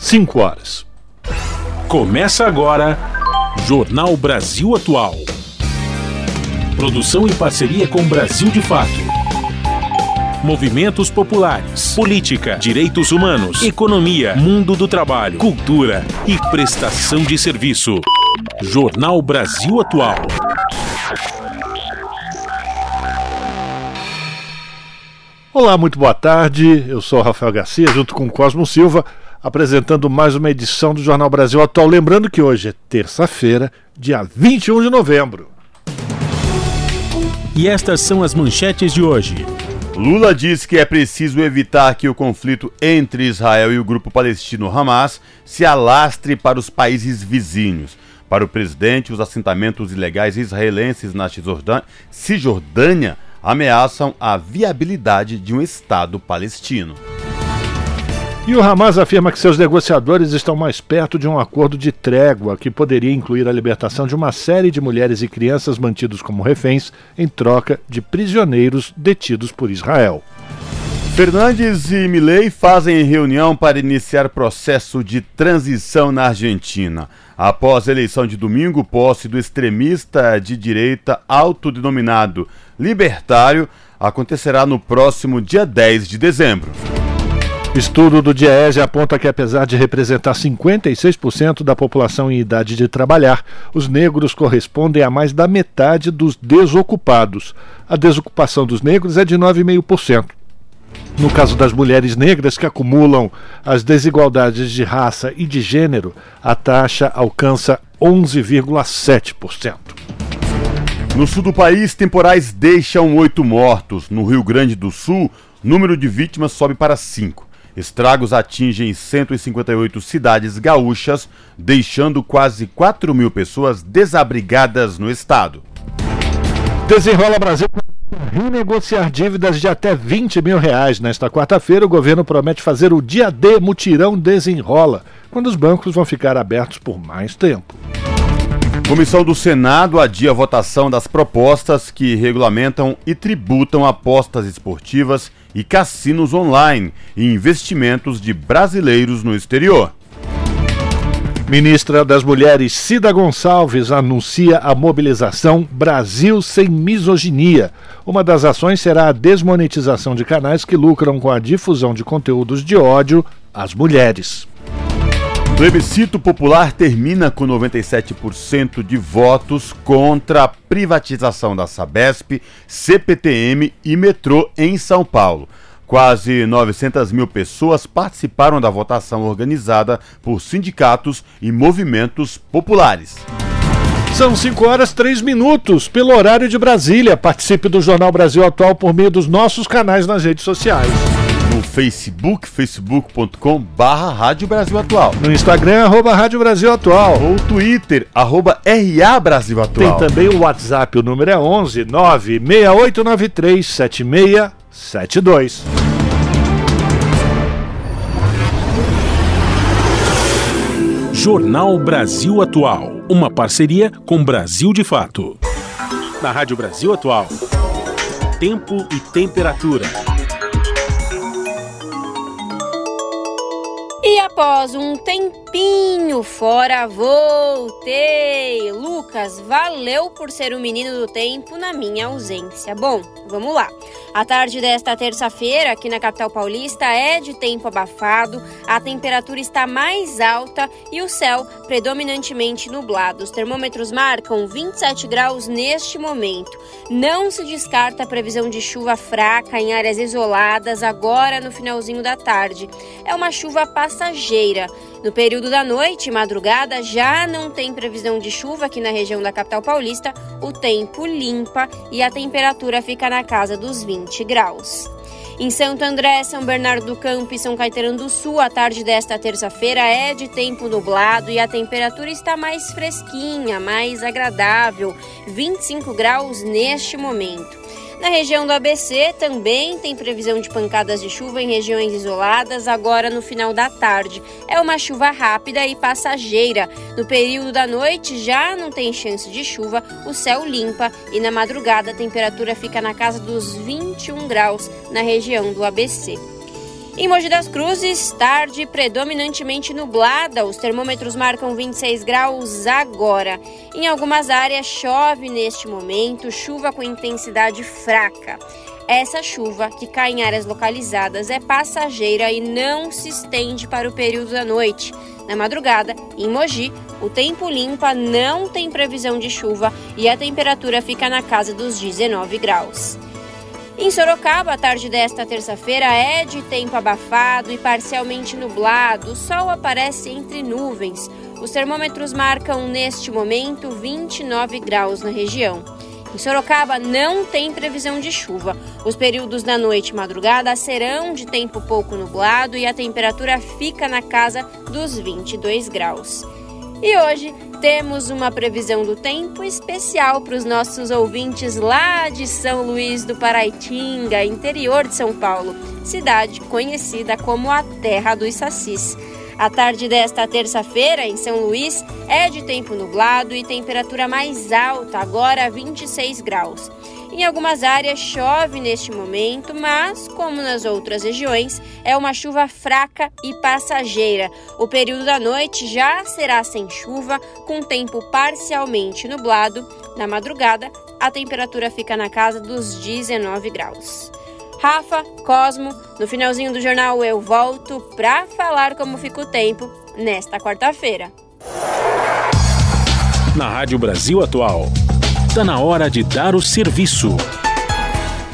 5 horas. Começa agora Jornal Brasil Atual. Produção em parceria com Brasil de Fato. Movimentos populares, política, direitos humanos, economia, mundo do trabalho, cultura e prestação de serviço. Jornal Brasil Atual. Olá, muito boa tarde. Eu sou Rafael Garcia, junto com Cosmo Silva, apresentando mais uma edição do Jornal Brasil Atual. Lembrando que hoje é terça-feira, dia 21 de novembro. E estas são as manchetes de hoje. Lula diz que é preciso evitar que o conflito entre Israel e o grupo palestino Hamas se alastre para os países vizinhos. Para o presidente, os assentamentos ilegais israelenses na Cisjordânia ameaçam a viabilidade de um Estado palestino. E o Hamas afirma que seus negociadores estão mais perto de um acordo de trégua que poderia incluir a libertação de uma série de mulheres e crianças mantidos como reféns em troca de prisioneiros detidos por Israel. Fernandes e Milei fazem reunião para iniciar processo de transição na Argentina. Após a eleição de domingo, posse do extremista de direita autodenominado libertário acontecerá no próximo dia 10 de dezembro. Estudo do DIEESE aponta que, apesar de representar 56% da população em idade de trabalhar, os negros correspondem a mais da metade dos desocupados. A desocupação dos negros é de 9,5%. No caso das mulheres negras que acumulam as desigualdades de raça e de gênero, a taxa alcança 11,7%. No sul do país, temporais deixam oito mortos. No Rio Grande do Sul, número de vítimas sobe para cinco. Estragos atingem 158 cidades gaúchas, deixando quase 4 mil pessoas desabrigadas no estado. Desenrola Brasil renegociar dívidas de até 20 mil reais. Nesta quarta-feira, o governo promete fazer o dia D mutirão desenrola, quando os bancos vão ficar abertos por mais tempo. Comissão do Senado adia a votação das propostas que regulamentam e tributam apostas esportivas e cassinos online e investimentos de brasileiros no exterior. Ministra das Mulheres Cida Gonçalves anuncia a mobilização Brasil Sem Misoginia. Uma das ações será a desmonetização de canais que lucram com a difusão de conteúdos de ódio às mulheres. Plebiscito popular termina com 97% de votos contra a privatização da Sabesp, CPTM e metrô em São Paulo. Quase 900 mil pessoas participaram da votação organizada por sindicatos e movimentos populares. São 5 horas 3 minutos, pelo horário de Brasília. Participe do Jornal Brasil Atual por meio dos nossos canais nas redes sociais Facebook, facebook.com barra Rádio Brasil Atual. No Instagram, arroba Rádio Brasil Atual. Ou Twitter, arroba RA Brasil Atual. Tem também o WhatsApp, o número é 11 96893 7672. Jornal Brasil Atual, uma parceria com Brasil de Fato. Na Rádio Brasil Atual, tempo e temperatura. E após um tempinho fora, voltei! Lucas, valeu por ser o menino do tempo na minha ausência. Bom, vamos lá. A tarde desta terça-feira, aqui na capital paulista, é de tempo abafado, a temperatura está mais alta e o céu predominantemente nublado. Os termômetros marcam 27 graus neste momento. Não se descarta a previsão de chuva fraca em áreas isoladas agora no finalzinho da tarde. É uma chuva passageira. No período da noite e madrugada já não tem previsão de chuva aqui na região da capital paulista, o tempo limpa e a temperatura fica na casa dos 20 graus. Em Santo André, São Bernardo do Campo e São Caetano do Sul, a tarde desta terça-feira é de tempo nublado e a temperatura está mais fresquinha, mais agradável, 25 graus neste momento. Na região do ABC também tem previsão de pancadas de chuva em regiões isoladas agora no final da tarde. É uma chuva rápida e passageira. No período da noite já não tem chance de chuva, o céu limpa e na madrugada a temperatura fica na casa dos 21 graus na região do ABC. Em Mogi das Cruzes, tarde predominantemente nublada. Os termômetros marcam 26 graus agora. Em algumas áreas chove neste momento, chuva com intensidade fraca. Essa chuva, que cai em áreas localizadas, é passageira e não se estende para o período da noite. Na madrugada, em Mogi, o tempo limpa, não tem previsão de chuva e a temperatura fica na casa dos 19 graus. Em Sorocaba, a tarde desta terça-feira é de tempo abafado e parcialmente nublado. O sol aparece entre nuvens. Os termômetros marcam neste momento 29 graus na região. Em Sorocaba não tem previsão de chuva. Os períodos da noite e madrugada serão de tempo pouco nublado e a temperatura fica na casa dos 22 graus. E hoje temos uma previsão do tempo especial para os nossos ouvintes lá de São Luís do Paraitinga, interior de São Paulo, cidade conhecida como a Terra dos Sacis. A tarde desta terça-feira, em São Luís, é de tempo nublado e temperatura mais alta, agora 26 graus. Em algumas áreas chove neste momento, mas, como nas outras regiões, é uma chuva fraca e passageira. O período da noite já será sem chuva, com tempo parcialmente nublado. Na madrugada, a temperatura fica na casa dos 19 graus. Rafa, Cosmo, no finalzinho do jornal eu volto para falar como fica o tempo nesta quarta-feira. Na Rádio Brasil Atual. Está na hora de dar o serviço.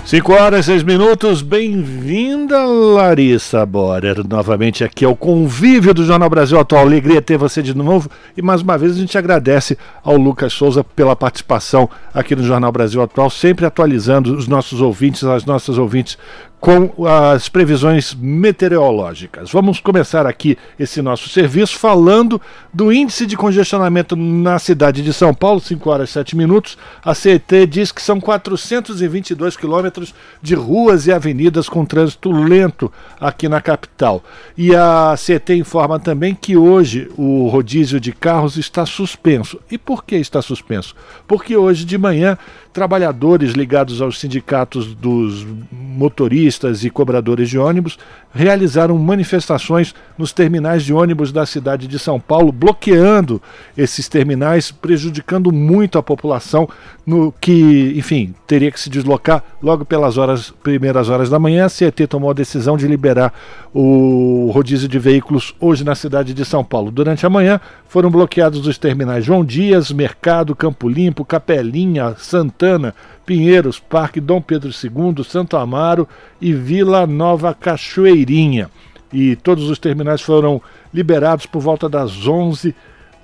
5 horas e 6 minutos, bem-vinda Larissa Borer, novamente aqui ao convívio do Jornal Brasil Atual. Alegria ter você de novo e mais uma vez a gente agradece ao Lucas Souza pela participação aqui no Jornal Brasil Atual, sempre atualizando os nossos ouvintes, as nossas ouvintes com as previsões meteorológicas. Vamos começar aqui esse nosso serviço falando do índice de congestionamento na cidade de São Paulo, 5 horas e 7 minutos. A CET diz que são 422 quilômetros de ruas e avenidas com trânsito lento aqui na capital. E a CET informa também que hoje o rodízio de carros está suspenso. E por que está suspenso? Porque hoje de manhã trabalhadores ligados aos sindicatos dos motoristas e cobradores de ônibus realizaram manifestações nos terminais de ônibus da cidade de São Paulo, bloqueando esses terminais, prejudicando muito a população no que, enfim, teria que se deslocar logo pelas horas, primeiras horas da manhã. A CET tomou a decisão de liberar o rodízio de veículos hoje na cidade de São Paulo. Durante a manhã foram bloqueados os terminais João Dias, Mercado, Campo Limpo, Capelinha, Santana, Pinheiros, Parque Dom Pedro II, Santo Amaro e Vila Nova Cachoeirinha. E todos os terminais foram liberados por volta das 11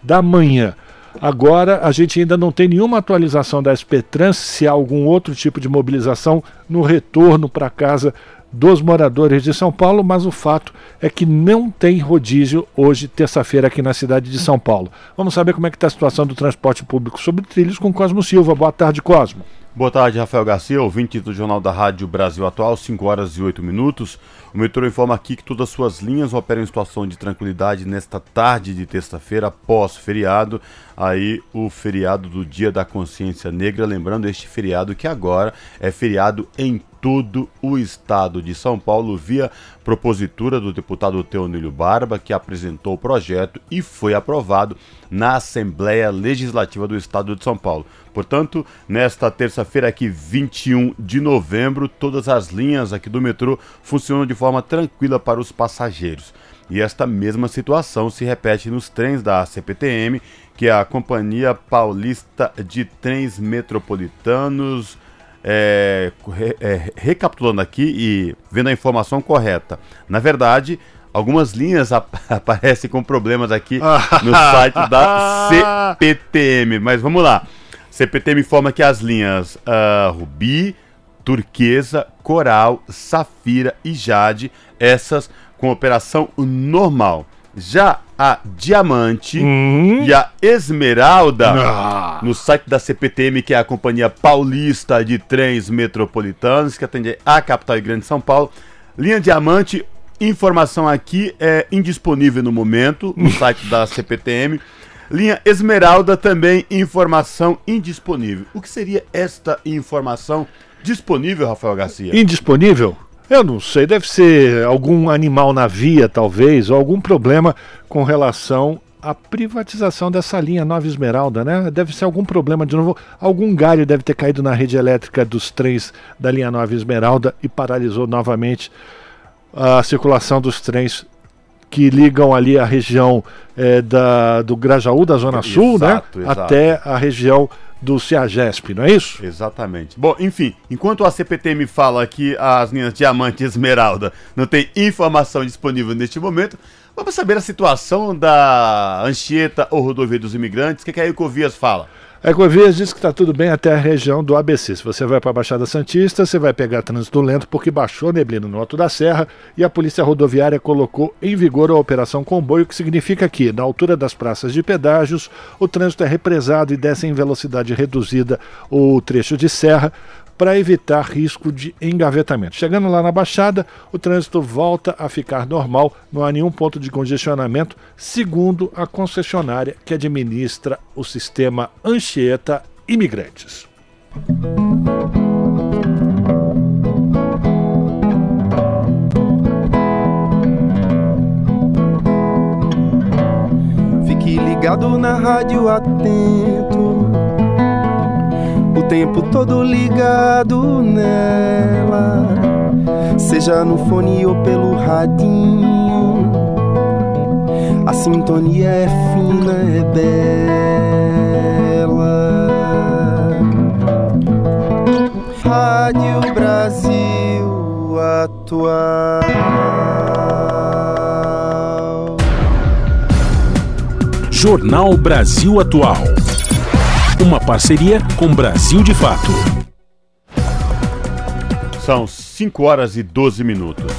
da manhã. Agora a gente ainda não tem nenhuma atualização da SPTrans se há algum outro tipo de mobilização no retorno para casa dos moradores de São Paulo, mas o fato é que não tem rodízio hoje, terça-feira, aqui na cidade de São Paulo. Vamos saber como é que está a situação do transporte público sobre trilhos com Cosmo Silva. Boa tarde, Cosmo. Boa tarde, Rafael Garcia, ouvinte do Jornal da Rádio Brasil Atual, 5 horas e 8 minutos. O metrô informa aqui que todas as suas linhas operam em situação de tranquilidade nesta tarde de terça-feira, pós-feriado. Aí o feriado do Dia da Consciência Negra, lembrando este feriado que agora é feriado em todo o estado de São Paulo via propositura do deputado Teonílio Barba, que apresentou o projeto e foi aprovado na Assembleia Legislativa do Estado de São Paulo. Portanto, nesta terça-feira aqui, 21 de novembro, todas as linhas aqui do metrô funcionam de forma tranquila para os passageiros. E esta mesma situação se repete nos trens da CPTM, que é a Companhia Paulista de Trens Metropolitanos, é, é, recapitulando aqui e vendo a informação correta. Na verdade, algumas linhas ap aparecem com problemas aqui no site da CPTM. Mas vamos lá. CPTM informa que as linhas uh, Rubi, Turquesa, Coral, Safira e Jade, essas com operação normal. Já a Diamante Hum. e a Esmeralda, Ah. no site da CPTM, que é a Companhia Paulista de Trens Metropolitanos, que atende a capital e grande São Paulo. Linha Diamante, informação aqui é indisponível no momento, no site da CPTM. Linha Esmeralda também, informação indisponível. O que seria esta informação disponível, Rafael Garcia? Indisponível? Eu não sei, deve ser algum animal na via, talvez, ou algum problema com relação à privatização dessa linha Nova Esmeralda, né? Deve ser algum problema de novo. Algum galho deve ter caído na rede elétrica dos trens da linha Nova Esmeralda e paralisou novamente a circulação dos trens que ligam ali a região é, da, do Grajaú, da Zona Sul, né? Exato. Até a região do CEAGESP, não é isso? Exatamente. Bom, enfim, enquanto a CPT me fala que as linhas Diamante e Esmeralda não tem informação disponível neste momento, vamos saber a situação da Anchieta ou Rodovia dos Imigrantes. O que, que a Ecovias fala? A Ecovias diz que está tudo bem até a região do ABC. Se você vai para a Baixada Santista, você vai pegar trânsito lento porque baixou neblina no Alto da Serra e a Polícia Rodoviária colocou em vigor a Operação Comboio, que significa que, na altura das praças de pedágios, o trânsito é represado e desce em velocidade reduzida o trecho de serra para evitar risco de engavetamento. Chegando lá na Baixada, o trânsito volta a ficar normal, não há nenhum ponto de congestionamento, segundo a concessionária que administra o sistema Anchieta Imigrantes. Fique ligado na rádio atento o tempo todo ligado nela, seja no fone ou pelo radinho. A sintonia é fina, é bela. Rádio Brasil Atual. Jornal Brasil Atual. Uma parceria com Brasil de Fato. São 5 horas e 12 minutos.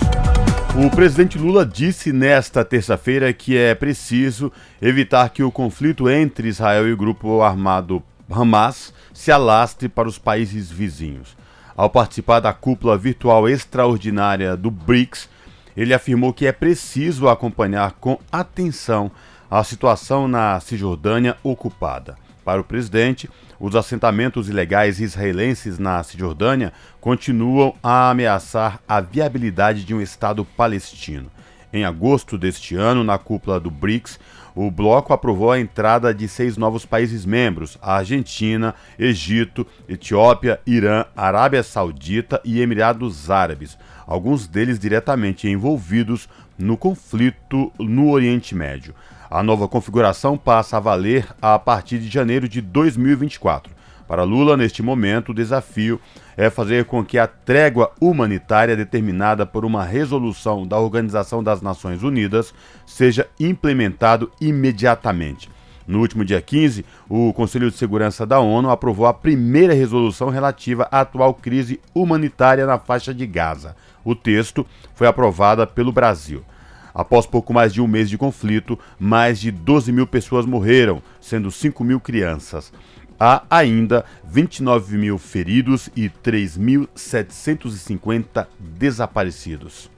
O presidente Lula disse nesta terça-feira que é preciso evitar que o conflito entre Israel e o grupo armado Hamas se alastre para os países vizinhos. Ao participar da cúpula virtual extraordinária do BRICS, ele afirmou que é preciso acompanhar com atenção a situação na Cisjordânia ocupada. Para o presidente, os assentamentos ilegais israelenses na Cisjordânia continuam a ameaçar a viabilidade de um Estado palestino. Em agosto deste ano, na cúpula do BRICS, o bloco aprovou a entrada de seis novos países membros: a Argentina, Egito, Etiópia, Irã, Arábia Saudita e Emirados Árabes, alguns deles diretamente envolvidos no conflito no Oriente Médio. A nova configuração passa a valer a partir de janeiro de 2024. Para Lula, neste momento, o desafio é fazer com que a trégua humanitária determinada por uma resolução da Organização das Nações Unidas seja implementado imediatamente. No último dia 15, o Conselho de Segurança da ONU aprovou a primeira resolução relativa à atual crise humanitária na faixa de Gaza. O texto foi aprovado pelo Brasil. Após pouco mais de um mês de conflito, mais de 12 mil pessoas morreram, sendo 5 mil crianças. Há ainda 29 mil feridos e 3.750 desaparecidos.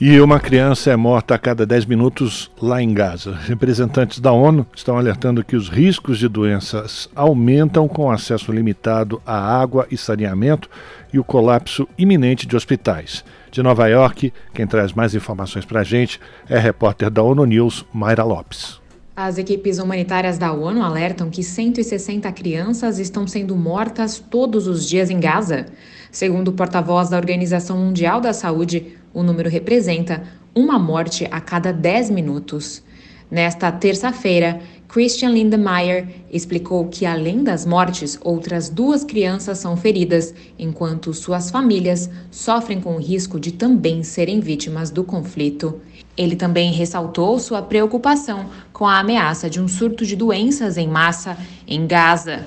E uma criança é morta a cada 10 minutos lá em Gaza. Representantes da ONU estão alertando que os riscos de doenças aumentam com acesso limitado à água e saneamento e o colapso iminente de hospitais. De Nova York, quem traz mais informações para a gente é a repórter da ONU News, Mayra Lopes. As equipes humanitárias da ONU alertam que 160 crianças estão sendo mortas todos os dias em Gaza. Segundo o porta-voz da Organização Mundial da Saúde, o número representa uma morte a cada 10 minutos. Nesta terça-feira, Christian Lindemeyer explicou que, além das mortes, outras duas crianças são feridas, enquanto suas famílias sofrem com o risco de também serem vítimas do conflito. Ele também ressaltou sua preocupação com a ameaça de um surto de doenças em massa em Gaza.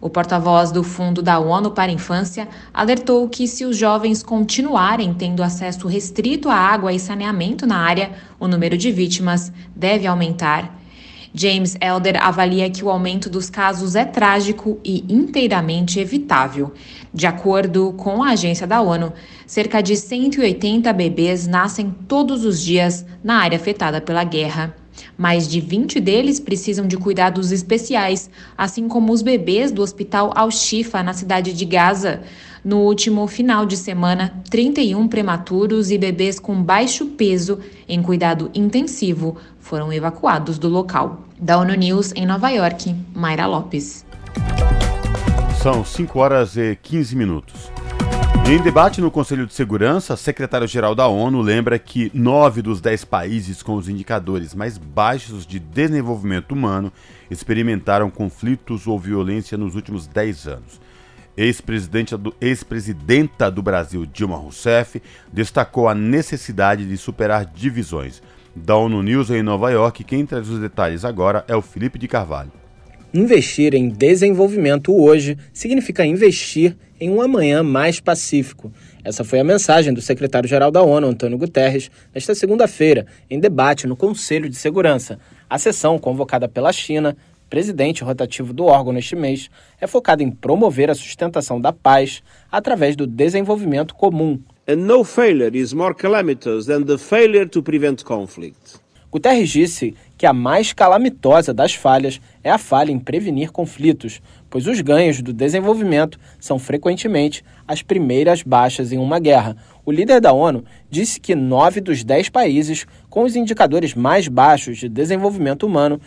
O porta-voz do Fundo da ONU para a Infância alertou que, se os jovens continuarem tendo acesso restrito à água e saneamento na área, o número de vítimas deve aumentar. James Elder avalia que o aumento dos casos é trágico e inteiramente evitável. De acordo com a agência da ONU, cerca de 180 bebês nascem todos os dias na área afetada pela guerra. Mais de 20 deles precisam de cuidados especiais, assim como os bebês do hospital Al-Shifa, na cidade de Gaza. No último final de semana, 31 prematuros e bebês com baixo peso em cuidado intensivo foram evacuados do local. Da ONU News em Nova York, Mayra Lopes. São 5 horas e 15 minutos. Em debate no Conselho de Segurança, secretário-geral da ONU lembra que nove dos dez países com os indicadores mais baixos de desenvolvimento humano experimentaram conflitos ou violência nos últimos dez anos. Ex-presidenta do, do Brasil, Dilma Rousseff, destacou a necessidade de superar divisões. Da ONU News em Nova York, quem traz os detalhes agora é o Felipe de Carvalho. Investir em desenvolvimento hoje significa investir em um amanhã mais pacífico. Essa foi a mensagem do secretário-geral da ONU, Antônio Guterres, nesta segunda-feira, em debate no Conselho de Segurança. A sessão, convocada pela China, presidente rotativo do órgão neste mês, é focada em promover a sustentação da paz através do desenvolvimento comum. And no failure is more calamitous than the failure to prevent conflict. Guterres disse que a mais calamitosa das falhas é a falha em prevenir conflitos, pois os ganhos do desenvolvimento são frequentemente as primeiras baixas em uma guerra. O líder da ONU disse que nove dos dez países com os indicadores mais baixos de desenvolvimento humano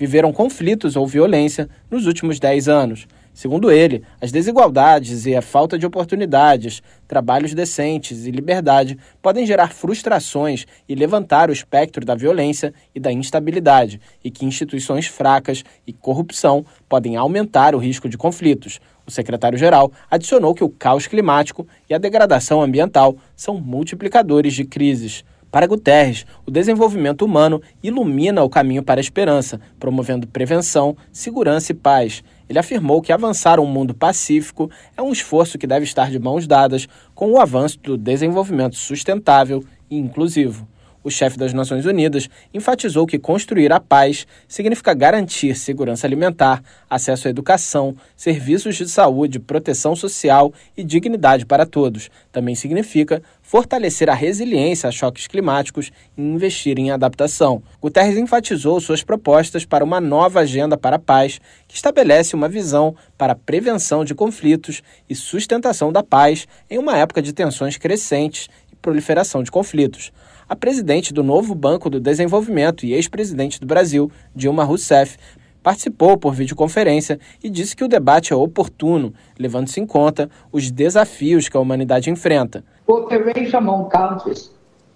viveram conflitos ou violência nos últimos dez anos. Segundo ele, as desigualdades e a falta de oportunidades, trabalhos decentes e liberdade podem gerar frustrações e levantar o espectro da violência e da instabilidade, e que instituições fracas e corrupção podem aumentar o risco de conflitos. O secretário-geral adicionou que o caos climático e a degradação ambiental são multiplicadores de crises. Para Guterres, o desenvolvimento humano ilumina o caminho para a esperança, promovendo prevenção, segurança e paz. Ele afirmou que avançar um mundo pacífico é um esforço que deve estar de mãos dadas com o avanço do desenvolvimento sustentável e inclusivo. O chefe das Nações Unidas enfatizou que construir a paz significa garantir segurança alimentar, acesso à educação, serviços de saúde, proteção social e dignidade para todos. Também significa fortalecer a resiliência a choques climáticos e investir em adaptação. Guterres enfatizou suas propostas para uma nova agenda para a paz, que estabelece uma visão para a prevenção de conflitos e sustentação da paz em uma época de tensões crescentes e proliferação de conflitos. A presidente do novo Banco do Desenvolvimento e ex-presidente do Brasil, Dilma Rousseff, participou por videoconferência e disse que o debate é oportuno, levando-se em conta os desafios que a humanidade enfrenta. Cooperation among countries,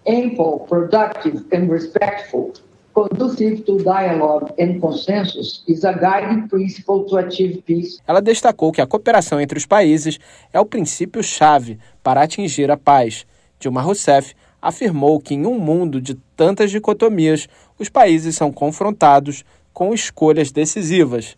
ample, productive and respectful, conducive to dialogue and consensus is a guiding principle to achieve peace. Ela destacou que a cooperação entre os países é o princípio-chave para atingir a paz. Dilma Rousseff afirmou que em um mundo de tantas dicotomias, os países são confrontados com escolhas decisivas.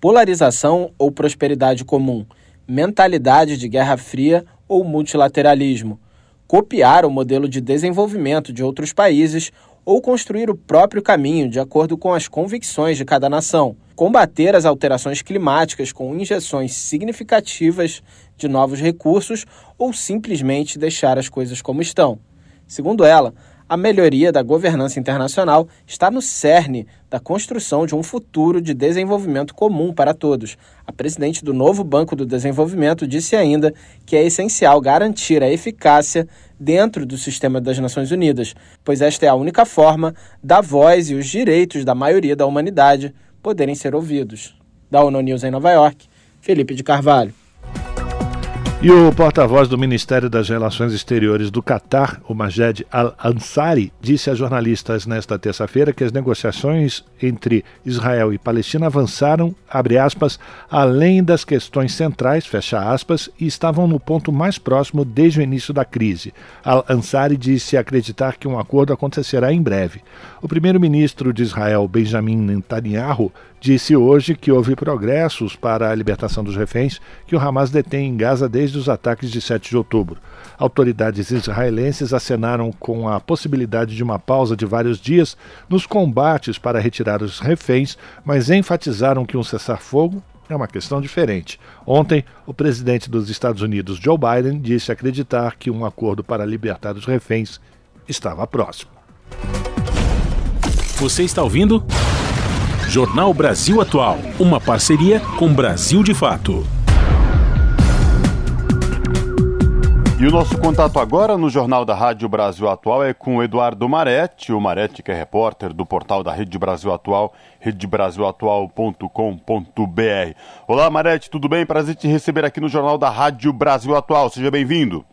Polarização ou prosperidade comum, mentalidade de guerra fria ou multilateralismo, copiar o modelo de desenvolvimento de outros países ou construir o próprio caminho de acordo com as convicções de cada nação, combater as alterações climáticas com injeções significativas de novos recursos ou simplesmente deixar as coisas como estão. Segundo ela, a melhoria da governança internacional está no cerne da construção de um futuro de desenvolvimento comum para todos. A presidente do novo Banco do Desenvolvimento disse ainda que é essencial garantir a eficácia dentro do sistema das Nações Unidas, pois esta é a única forma da voz e os direitos da maioria da humanidade poderem ser ouvidos. Da ONU News em Nova York, Felipe de Carvalho. E o porta-voz do Ministério das Relações Exteriores do Catar, o Majed Al-Ansari, disse a jornalistas nesta terça-feira que as negociações entre Israel e Palestina avançaram, aspas, além das questões centrais, aspas, e estavam no ponto mais próximo desde o início da crise. Al-Ansari disse acreditar que um acordo acontecerá em breve. O primeiro-ministro de Israel, Benjamin Netanyahu, disse hoje que houve progressos para a libertação dos reféns que o Hamas detém em Gaza desde os ataques de 7 de outubro. Autoridades israelenses acenaram com a possibilidade de uma pausa de vários dias nos combates para retirar os reféns, mas enfatizaram que um cessar-fogo é uma questão diferente. Ontem, o presidente dos Estados Unidos, Joe Biden, disse acreditar que um acordo para libertar os reféns estava próximo. Você está ouvindo? Jornal Brasil Atual, uma parceria com Brasil de Fato. E o nosso contato agora no Jornal da Rádio Brasil Atual é com o Eduardo Maretti, o Maretti que é repórter do portal da Rede Brasil Atual, redebrasilatual.com.br. Olá Maretti, tudo bem? Prazer te receber aqui no Jornal da Rádio Brasil Atual, seja bem-vindo.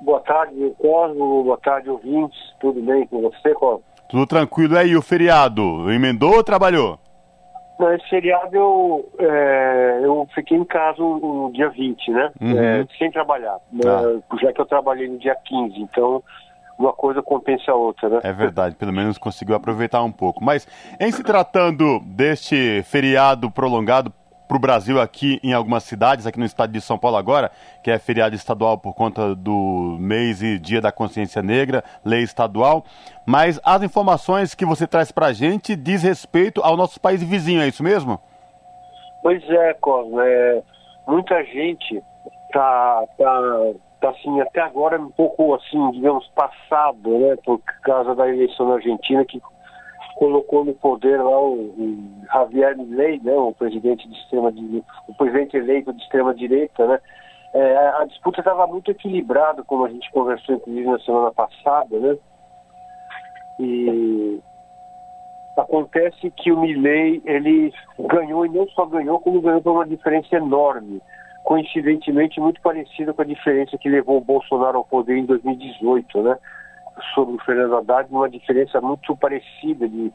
Boa tarde, Cosmo, boa tarde, ouvintes, tudo bem com você, Cosmo? Tudo tranquilo, aí o feriado, emendou ou trabalhou? Não, esse feriado eu, é, eu fiquei em casa no dia 20, né? Uhum. É, sem trabalhar. né? Já que eu trabalhei no dia 15, então uma coisa compensa a outra, né? É verdade, pelo menos conseguiu aproveitar um pouco. Mas em se tratando deste feriado prolongado para o Brasil aqui em algumas cidades, aqui no estado de São Paulo agora, que é feriado estadual por conta do mês e dia da consciência negra, lei estadual, mas as informações que você traz para a gente diz respeito ao nosso país vizinho, é isso mesmo? Pois é, Cosmo, é, muita gente tá, tá, tá assim, até agora um pouco assim, digamos, passado, né, por causa da eleição na Argentina, que colocou no poder lá o, o Javier Milei, né, o presidente de extrema o presidente eleito de extrema direita, né? É, a disputa estava muito equilibrada, como a gente conversou inclusive na semana passada, né? E acontece que o Milley ele ganhou e não só ganhou, como ganhou por uma diferença enorme, coincidentemente muito parecida com a diferença que levou o Bolsonaro ao poder em 2018, né? Sobre o Fernando Haddad, uma diferença muito parecida de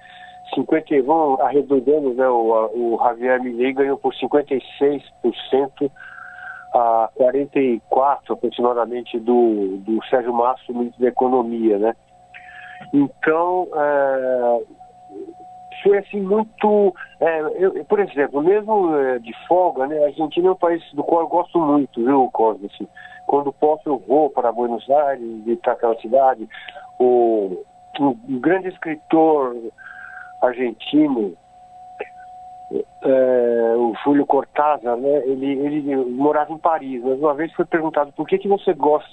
50, vamos arredondando, né? O, o Javier Milley ganhou por 56% a 44 aproximadamente do, do Sérgio Massa, ministro da Economia, né? Então, é, foi assim muito. É, eu, por exemplo, mesmo é, de folga, né, a Argentina é um país do qual eu gosto muito, viu, Cosme? Assim, quando posso, eu vou para Buenos Aires, visitar aquela cidade. O, um, grande escritor argentino, é, o Júlio Cortázar, né, ele, ele morava em Paris, mas uma vez foi perguntado por que, que você gosta,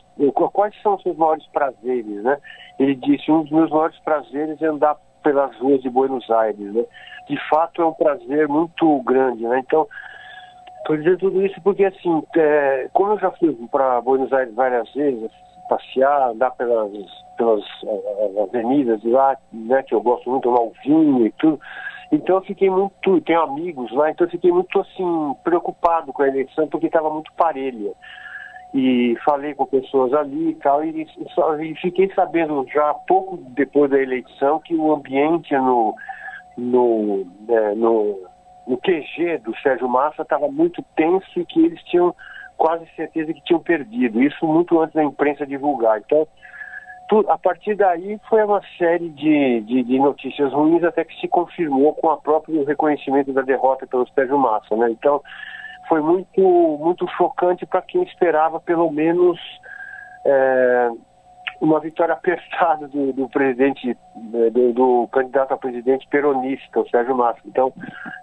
quais são os seus maiores prazeres, né? Ele disse, um dos meus maiores prazeres é andar pelas ruas de Buenos Aires, né? De fato é um prazer muito grande, né? Então, estou dizendo tudo isso porque, assim, é, como eu já fui para Buenos Aires várias vezes, passear, andar pelas, pelas uh, avenidas de lá, né, que eu gosto muito, tomar o vinho e tudo, então eu fiquei muito, tenho amigos lá, então eu fiquei muito assim, preocupado com a eleição, porque estava muito parelha. E falei com pessoas ali e tal, e, e fiquei sabendo já pouco depois da eleição que o ambiente no, no, é, no, no QG do Sérgio Massa estava muito tenso e que eles tinham quase certeza que tinham perdido. Isso muito antes da imprensa divulgar. Então, a partir daí foi uma série de, de, de, notícias ruins até que se confirmou com o próprio reconhecimento da derrota pelo Sérgio Massa. Né? Então foi muito, muito chocante para quem esperava pelo menos é, uma vitória apertada do, do presidente, né, do, do, candidato a presidente peronista, o Sérgio Massa. Então,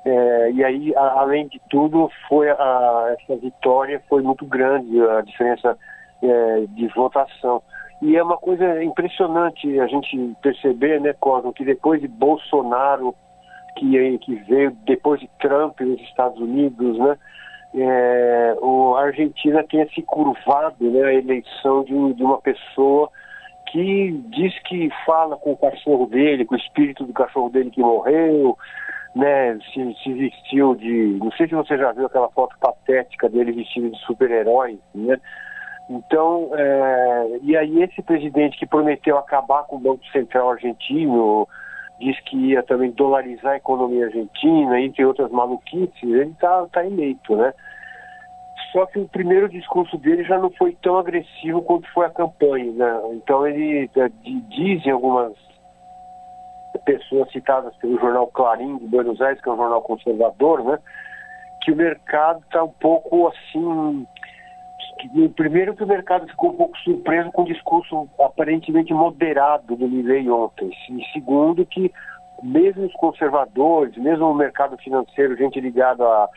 é, e aí, a, além de tudo, foi a, essa vitória foi muito grande, a diferença é, de votação. E é uma coisa impressionante a gente perceber, né, Cosmo, que depois de Bolsonaro, que, que veio depois de Trump nos Estados Unidos, né, é, o, a Argentina tenha se curvado né, a eleição de, de uma pessoa que diz que fala com o cachorro dele, com o espírito do cachorro dele que morreu, né, se, se vestiu de. Não sei se você já viu aquela foto patética dele vestido de super-herói, né? Então, é, e aí esse presidente que prometeu acabar com o Banco Central argentino, diz que ia também dolarizar a economia argentina, entre outras maluquices, ele está tá eleito, né? Só que o primeiro discurso dele já não foi tão agressivo quanto foi a campanha, né? Então ele é, dizem algumas pessoas citadas pelo jornal Clarim de Buenos Aires, que é um jornal conservador, né? Que o mercado está um pouco assim primeiro que o mercado ficou um pouco surpreso com o discurso aparentemente moderado do Milley ontem. E segundo que mesmo os conservadores, mesmo o mercado financeiro, gente ligada a, a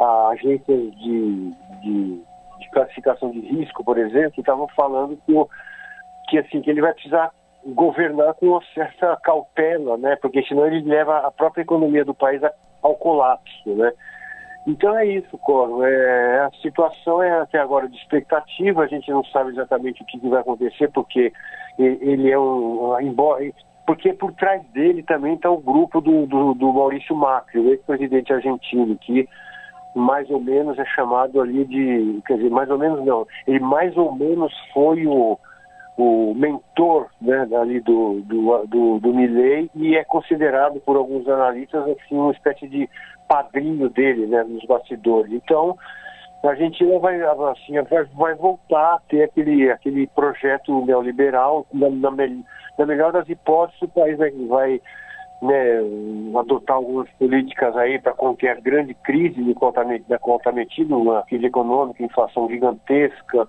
agências de, de, de, classificação de risco, por exemplo, estavam falando que, que, assim, que ele vai precisar governar com uma certa cautela, né? porque senão ele leva a própria economia do país ao colapso. Né? Então é isso, Coro. É, a situação é até agora de expectativa, a gente não sabe exatamente o que, vai acontecer, porque ele é um. Embora, porque por trás dele também está o grupo do, do, do Maurício Macri, o ex-presidente argentino, que mais ou menos é chamado ali de. Quer dizer, mais ou menos não. Ele mais ou menos foi o, o mentor né, ali do, do, do, do Milley e é considerado por alguns analistas assim, uma espécie de padrinho dele né, nos bastidores. Então, a Argentina vai, assim, vai, vai voltar a ter aquele, aquele projeto neoliberal, na, na, na melhor das hipóteses, o país vai, vai né, adotar algumas políticas aí para conter a grande crise de qual está metido, uma crise econômica, inflação gigantesca,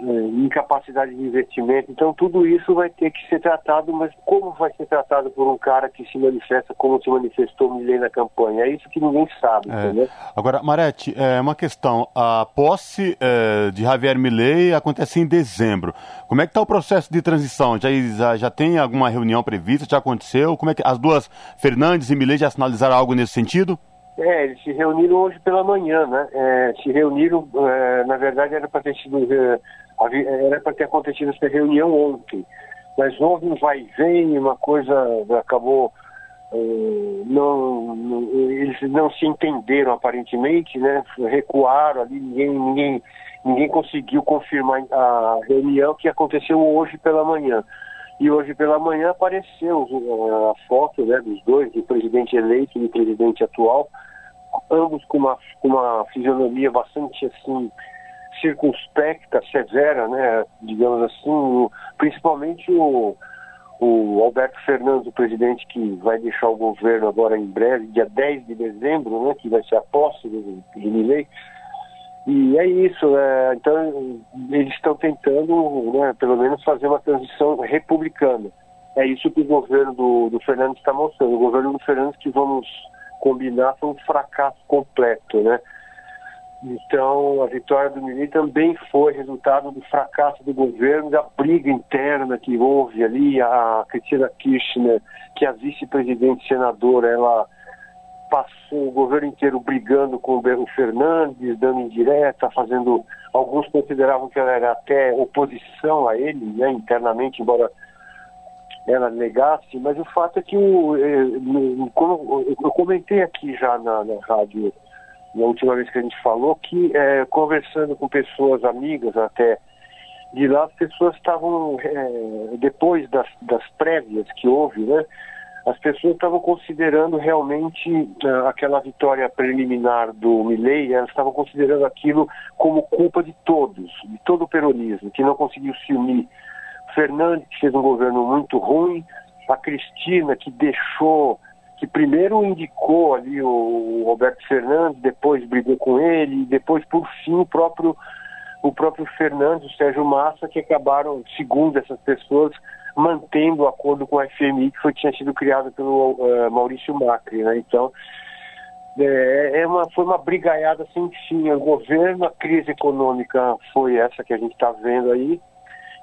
incapacidade de investimento. Então, tudo isso vai ter que ser tratado, mas como vai ser tratado por um cara que se manifesta como se manifestou Milley na campanha? É isso que ninguém sabe, é. entendeu? Agora, Marete, é uma questão. A posse é, de Javier Milley acontece em dezembro. Como é que está o processo de transição? Já, já, já, tem alguma reunião prevista? Já aconteceu? Como é que as duas, Fernandes e Milley, já sinalizaram algo nesse sentido? É, eles se reuniram hoje pela manhã, né? É, se reuniram, é, na verdade era para ter sido é, era para ter acontecido essa reunião ontem, mas houve um vai e vem, uma coisa acabou. Uh, não, não, eles não se entenderam aparentemente, né? Recuaram ali, ninguém, ninguém, ninguém conseguiu confirmar a reunião que aconteceu hoje pela manhã. E hoje pela manhã apareceu uh, a foto né, dos dois, do presidente eleito e do presidente atual, ambos com uma, com uma fisionomia bastante assim circunspecta, severa, né, digamos assim, principalmente o, o Alberto Fernandes, o presidente que vai deixar o governo agora em breve, dia 10 de dezembro, né, que vai ser a posse do, do Milley. E é isso, né, então eles estão tentando, né, pelo menos, fazer uma transição republicana. É isso que o governo do, do Fernandes está mostrando. O governo do Fernandes que vamos combinar foi um fracasso completo, né? Então, a vitória do Mili também foi resultado do fracasso do governo, da briga interna que houve ali. A Cristina Kirchner, que é a vice-presidente senadora, ela passou o governo inteiro brigando com o Fernandes, dando indireta, fazendo. Alguns consideravam que ela era até oposição a ele, né, internamente, embora ela negasse, mas o fato é que o, eh, como eu comentei aqui já na, na rádio na última vez que a gente falou, que é, conversando com pessoas amigas até de lá, as pessoas estavam, é, depois das, das prévias que houve, né, as pessoas estavam considerando realmente uh, aquela vitória preliminar do Milley, elas estavam considerando aquilo como culpa de todos, de todo o peronismo, que não conseguiu se unir. Fernandes, que fez um governo muito ruim, a Cristina, que deixou que primeiro indicou ali o Roberto Fernandes, depois brigou com ele, e depois, por fim, o próprio, o próprio Fernandes, o Sérgio Massa, que acabaram, segundo essas pessoas, mantendo o acordo com a FMI, que foi, tinha sido criado pelo uh, Maurício Macri. Né? Então, é, é uma, foi uma brigaiada sem fim. O governo, a crise econômica foi essa que a gente está vendo aí,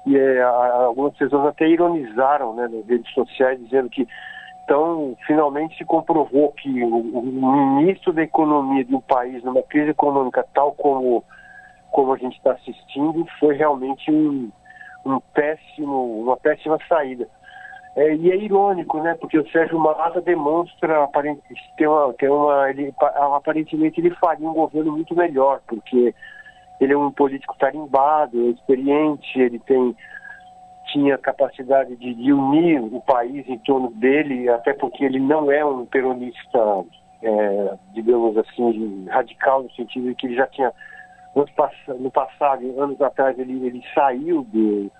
e é, algumas pessoas até ironizaram né, nas redes sociais, dizendo que então, finalmente se comprovou que o, o ministro da Economia de um país numa crise econômica tal como, como a gente está assistindo foi realmente um, um péssimo, uma péssima saída. É, e é irônico, né? Porque o Sérgio Massa demonstra aparentemente, tem uma, tem uma, ele, aparentemente ele faria um governo muito melhor, porque ele é um político tarimbado, é experiente, ele tem tinha capacidade de, de, unir o país em torno dele, até porque ele não é um peronista, é, digamos assim, radical, no sentido de que ele já tinha, no passado, anos atrás, ele, ele saiu do,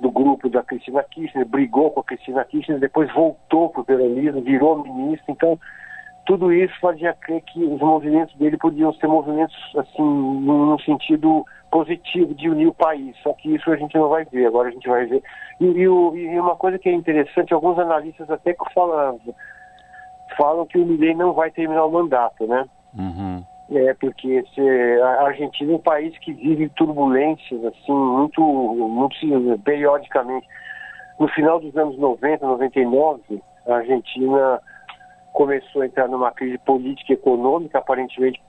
do grupo da Cristina Kirchner, brigou com a Cristina Kirchner, depois voltou para o peronismo, virou ministro, então tudo isso fazia crer que os movimentos dele podiam ser movimentos assim num sentido positivo de unir o país. Só que isso a gente não vai ver. Agora a gente vai ver. E, e, e uma coisa que é interessante, alguns analistas até que falam, falam que o Milei não vai terminar o mandato, né? Uhum. É, porque se, a Argentina é um país que vive turbulências, assim, muito, muito periodicamente. No final dos anos 90, 99, a Argentina começou a entrar numa crise política e econômica, aparentemente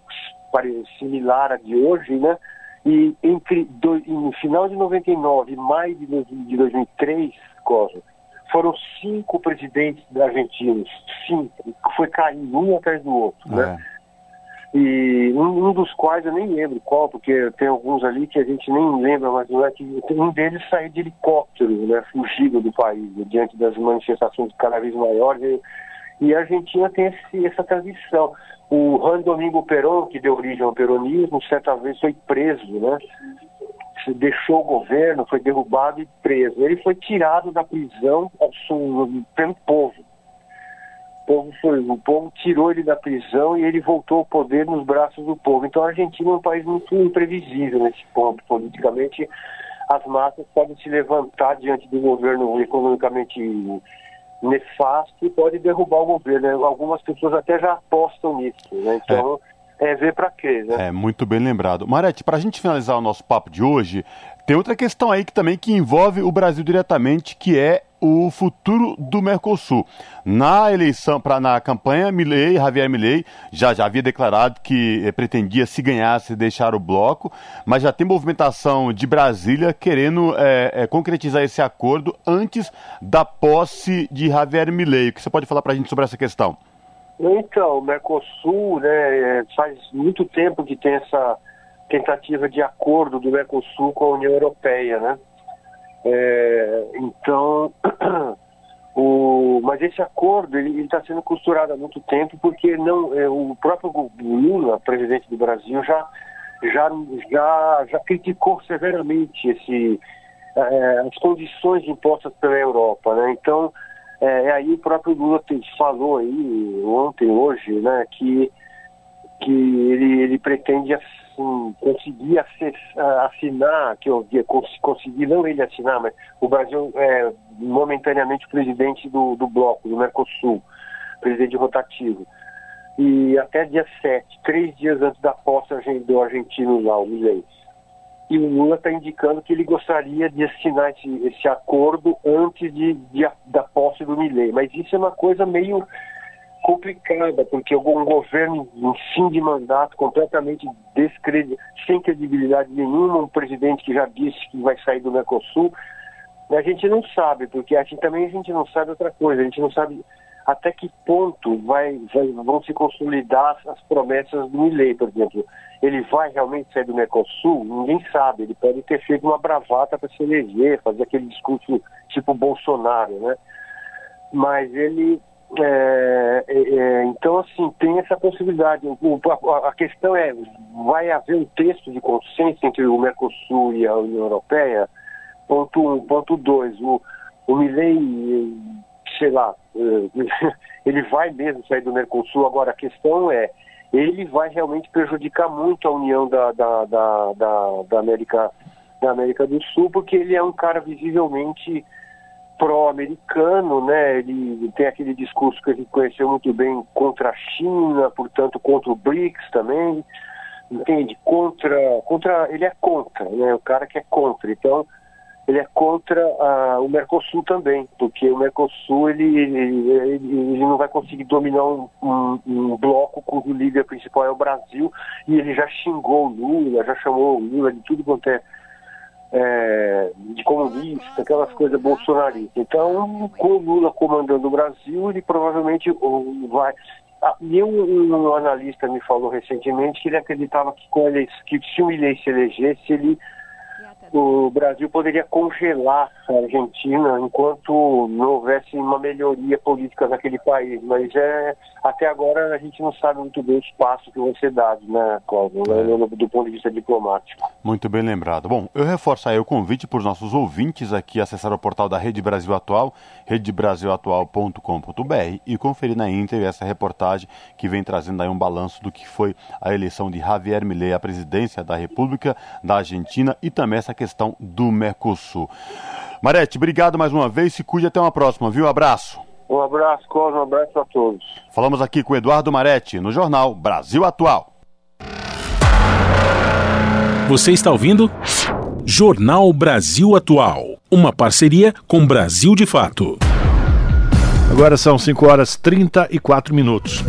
similar a de hoje, né? E entre do, no final de 99 e maio de, de 2003, Cosmo, foram cinco presidentes argentinos, cinco, foi caindo um atrás do outro, né? é. né? E um, um, dos quais eu nem lembro qual, porque tem alguns ali que a gente nem lembra, mas não é que um deles saiu de helicóptero, né, fugido do país, diante das manifestações cada vez maiores. E, e a Argentina tem esse, essa tradição. O Juan Domingo Perón, que deu origem ao peronismo, certa vez foi preso, né? Deixou o governo, foi derrubado e preso. Ele foi tirado da prisão pelo povo. O povo, foi, o povo tirou ele da prisão e ele voltou ao poder nos braços do povo. Então a Argentina é um país muito imprevisível nesse ponto. Politicamente, as massas podem se levantar diante do governo economicamente nefasto e pode derrubar o governo. Algumas pessoas até já apostam nisso. Né? Então. É é ver para quê, né? É, muito bem lembrado. Marete, para a gente finalizar o nosso papo de hoje, tem outra questão aí que também que envolve o Brasil diretamente, que é o futuro do Mercosul. Na eleição, para na campanha, Milley, Javier Milley já, já havia declarado que eh, pretendia, se ganhasse, deixar o bloco, mas já tem movimentação de Brasília querendo eh, eh, concretizar esse acordo antes da posse de Javier Milley. O que você pode falar para a gente sobre essa questão? Então, o Mercosul, né, faz muito tempo que tem essa tentativa de acordo do Mercosul com a União Europeia, né? É, então, o, mas esse acordo ele está sendo costurado há muito tempo porque não é, o próprio Lula, presidente do Brasil, já já já, já criticou severamente esse é, as condições impostas pela Europa, né? Então é, aí o próprio Lula falou aí ontem, hoje, né, que, que ele, ele pretende assim, conseguir assinar, que eu conseguir, não ele assinar, mas o Brasil é momentaneamente presidente do, do bloco, do Mercosul, presidente rotativo. E até dia 7, três dias antes da posse do argentino lá, o Milei e o Lula está indicando que ele gostaria de assinar esse, esse acordo antes de, de, da posse do Milley. Mas isso é uma coisa meio complicada, porque um governo em fim de mandato completamente descredi sem credibilidade nenhuma, um presidente que já disse que vai sair do Mercosul, a gente não sabe, porque assim também a gente não sabe outra coisa, a gente não sabe até que ponto vai, vai, vão se consolidar as promessas do Milley, por exemplo. Ele vai realmente sair do Mercosul? Ninguém sabe. Ele pode ter feito uma bravata para se eleger, fazer aquele discurso tipo Bolsonaro, né? Mas ele... É, é, é então, assim, tem essa possibilidade. O, a, a, questão é, vai haver um texto de consenso entre o Mercosul e a União Europeia? Ponto um. Ponto dois, o, o Milley sei lá, eh, ele vai mesmo sair do Mercosul. Agora, a questão é, ele vai realmente prejudicar muito a união da, da, da, da, da América, da América do Sul, porque ele é um cara visivelmente pró-americano, né? Ele tem aquele discurso que gente conheceu muito bem contra a China, portanto contra o BRICS também, entende? Contra, contra, ele é contra, né? O cara que é contra. Então, ele é contra o Mercosul também, porque o Mercosul ele, ele, ele não vai conseguir dominar um, um, um, bloco cujo líder principal é o Brasil, e ele já xingou o Lula, já chamou o Lula de tudo quanto é, é de comunista, aquelas coisas bolsonaristas. Então, com o Lula comandando o Brasil, ele provavelmente vai. Ah, e um, um, analista me falou recentemente que ele acreditava que, com ele, que se o Milei se elegesse, ele o Brasil poderia congelar Argentina enquanto não houvesse uma melhoria política naquele país. Mas é, até agora a gente não sabe muito bem os passos que vão ser dados, né, Cláudio, né, é. do ponto de vista diplomático. Muito bem lembrado. Bom, eu reforço aí o convite para os nossos ouvintes aqui acessar o portal da Rede Brasil Atual, redebrasilatual.com.br e conferir na íntegra essa reportagem que vem trazendo aí um balanço do que foi a eleição de Javier Milei à presidência da República da Argentina e também essa questão do Mercosul. Marete, obrigado mais uma vez, se cuide até uma próxima, viu? Abraço. Um abraço, Cosmo, um abraço a todos. Falamos aqui com Eduardo Marete, no jornal Brasil Atual. Você está ouvindo? Jornal Brasil Atual, uma parceria com Brasil de Fato. Agora são 5 horas 34 minutos.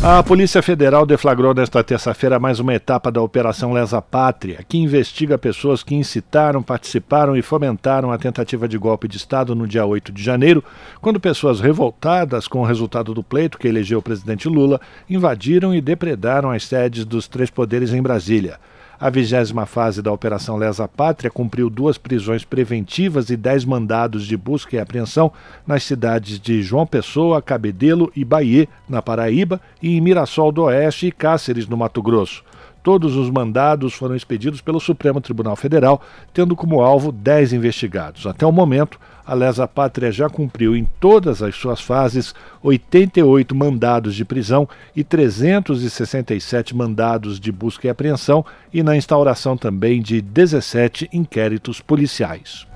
A Polícia Federal deflagrou nesta terça-feira mais uma etapa da Operação Lesa Pátria, que investiga pessoas que incitaram, participaram e fomentaram a tentativa de golpe de Estado no dia 8 de janeiro, quando pessoas revoltadas com o resultado do pleito que elegeu o presidente Lula invadiram e depredaram as sedes dos três poderes em Brasília. A vigésima fase da Operação Lesa Pátria cumpriu duas prisões preventivas e dez mandados de busca e apreensão nas cidades de João Pessoa, Cabedelo e Bahia, na Paraíba, e em Mirassol do Oeste e Cáceres, no Mato Grosso. Todos os mandados foram expedidos pelo Supremo Tribunal Federal, tendo como alvo 10 investigados. Até o momento, a Lesa Pátria já cumpriu em todas as suas fases 88 mandados de prisão e 367 mandados de busca e apreensão e na instauração também de 17 inquéritos policiais.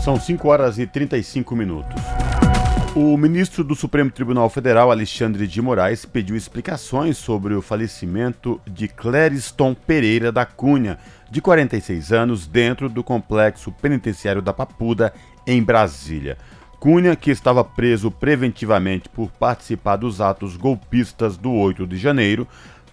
São 5 horas e 35 minutos. O ministro do Supremo Tribunal Federal, Alexandre de Moraes, pediu explicações sobre o falecimento de Clériston Pereira da Cunha, de 46 anos, dentro do complexo penitenciário da Papuda, em Brasília. Cunha, que estava preso preventivamente por participar dos atos golpistas do 8 de janeiro,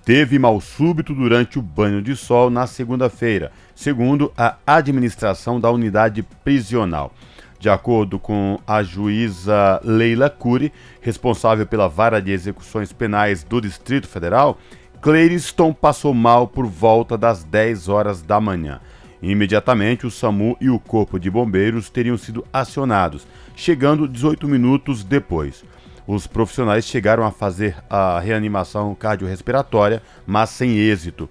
teve mal súbito durante o banho de sol na segunda-feira, segundo a administração da unidade prisional. De acordo com a juíza Leila Cury, responsável pela vara de execuções penais do Distrito Federal, Cleiriston passou mal por volta das 10 horas da manhã. Imediatamente, o SAMU e o Corpo de Bombeiros teriam sido acionados, chegando 18 minutos depois. Os profissionais chegaram a fazer a reanimação cardiorrespiratória, mas sem êxito.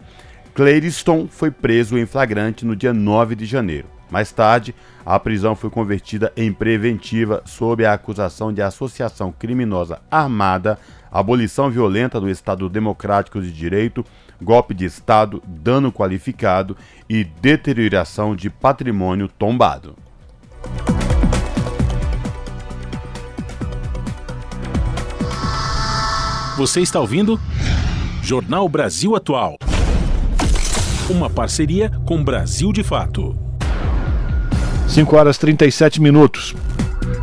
Cleiriston foi preso em flagrante no dia 9 de janeiro. Mais tarde, a prisão foi convertida em preventiva sob a acusação de associação criminosa armada, abolição violenta do Estado Democrático de Direito, golpe de Estado, dano qualificado e deterioração de patrimônio tombado. Você está ouvindo? Jornal Brasil Atual. Uma parceria com Brasil de Fato. 5 horas 37 minutos.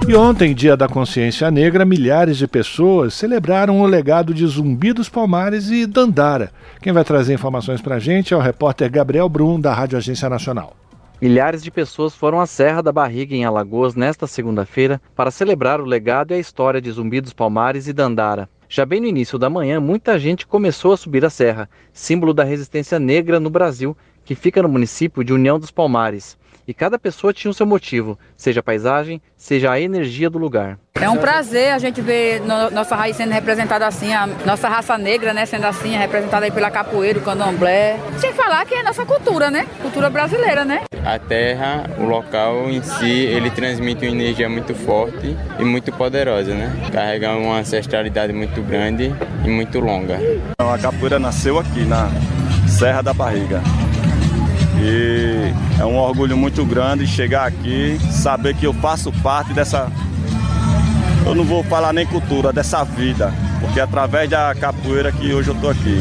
E ontem, dia da consciência negra, milhares de pessoas celebraram o legado de Zumbi dos Palmares e Dandara. Quem vai trazer informações para a gente é o repórter Gabriel Brum, da Rádio Agência Nacional. Milhares de pessoas foram à Serra da Barriga, em Alagoas, nesta segunda-feira, para celebrar o legado e a história de Zumbi dos Palmares e Dandara. Já bem no início da manhã, muita gente começou a subir a serra, símbolo da resistência negra no Brasil, que fica no município de União dos Palmares e cada pessoa tinha o seu motivo, seja a paisagem, seja a energia do lugar. É um prazer a gente ver no, nossa raiz sendo representada assim, a nossa raça negra, né, sendo assim, representada aí pela capoeira, o candomblé. Sem falar que é nossa cultura, né? Cultura brasileira, né? A terra, o local em si, ele transmite uma energia muito forte e muito poderosa, né? Carrega uma ancestralidade muito grande e muito longa. A capoeira nasceu aqui na Serra da Barriga. E é um orgulho muito grande chegar aqui, saber que eu faço parte dessa. Eu não vou falar nem cultura, dessa vida, porque é através da capoeira que hoje eu tô aqui.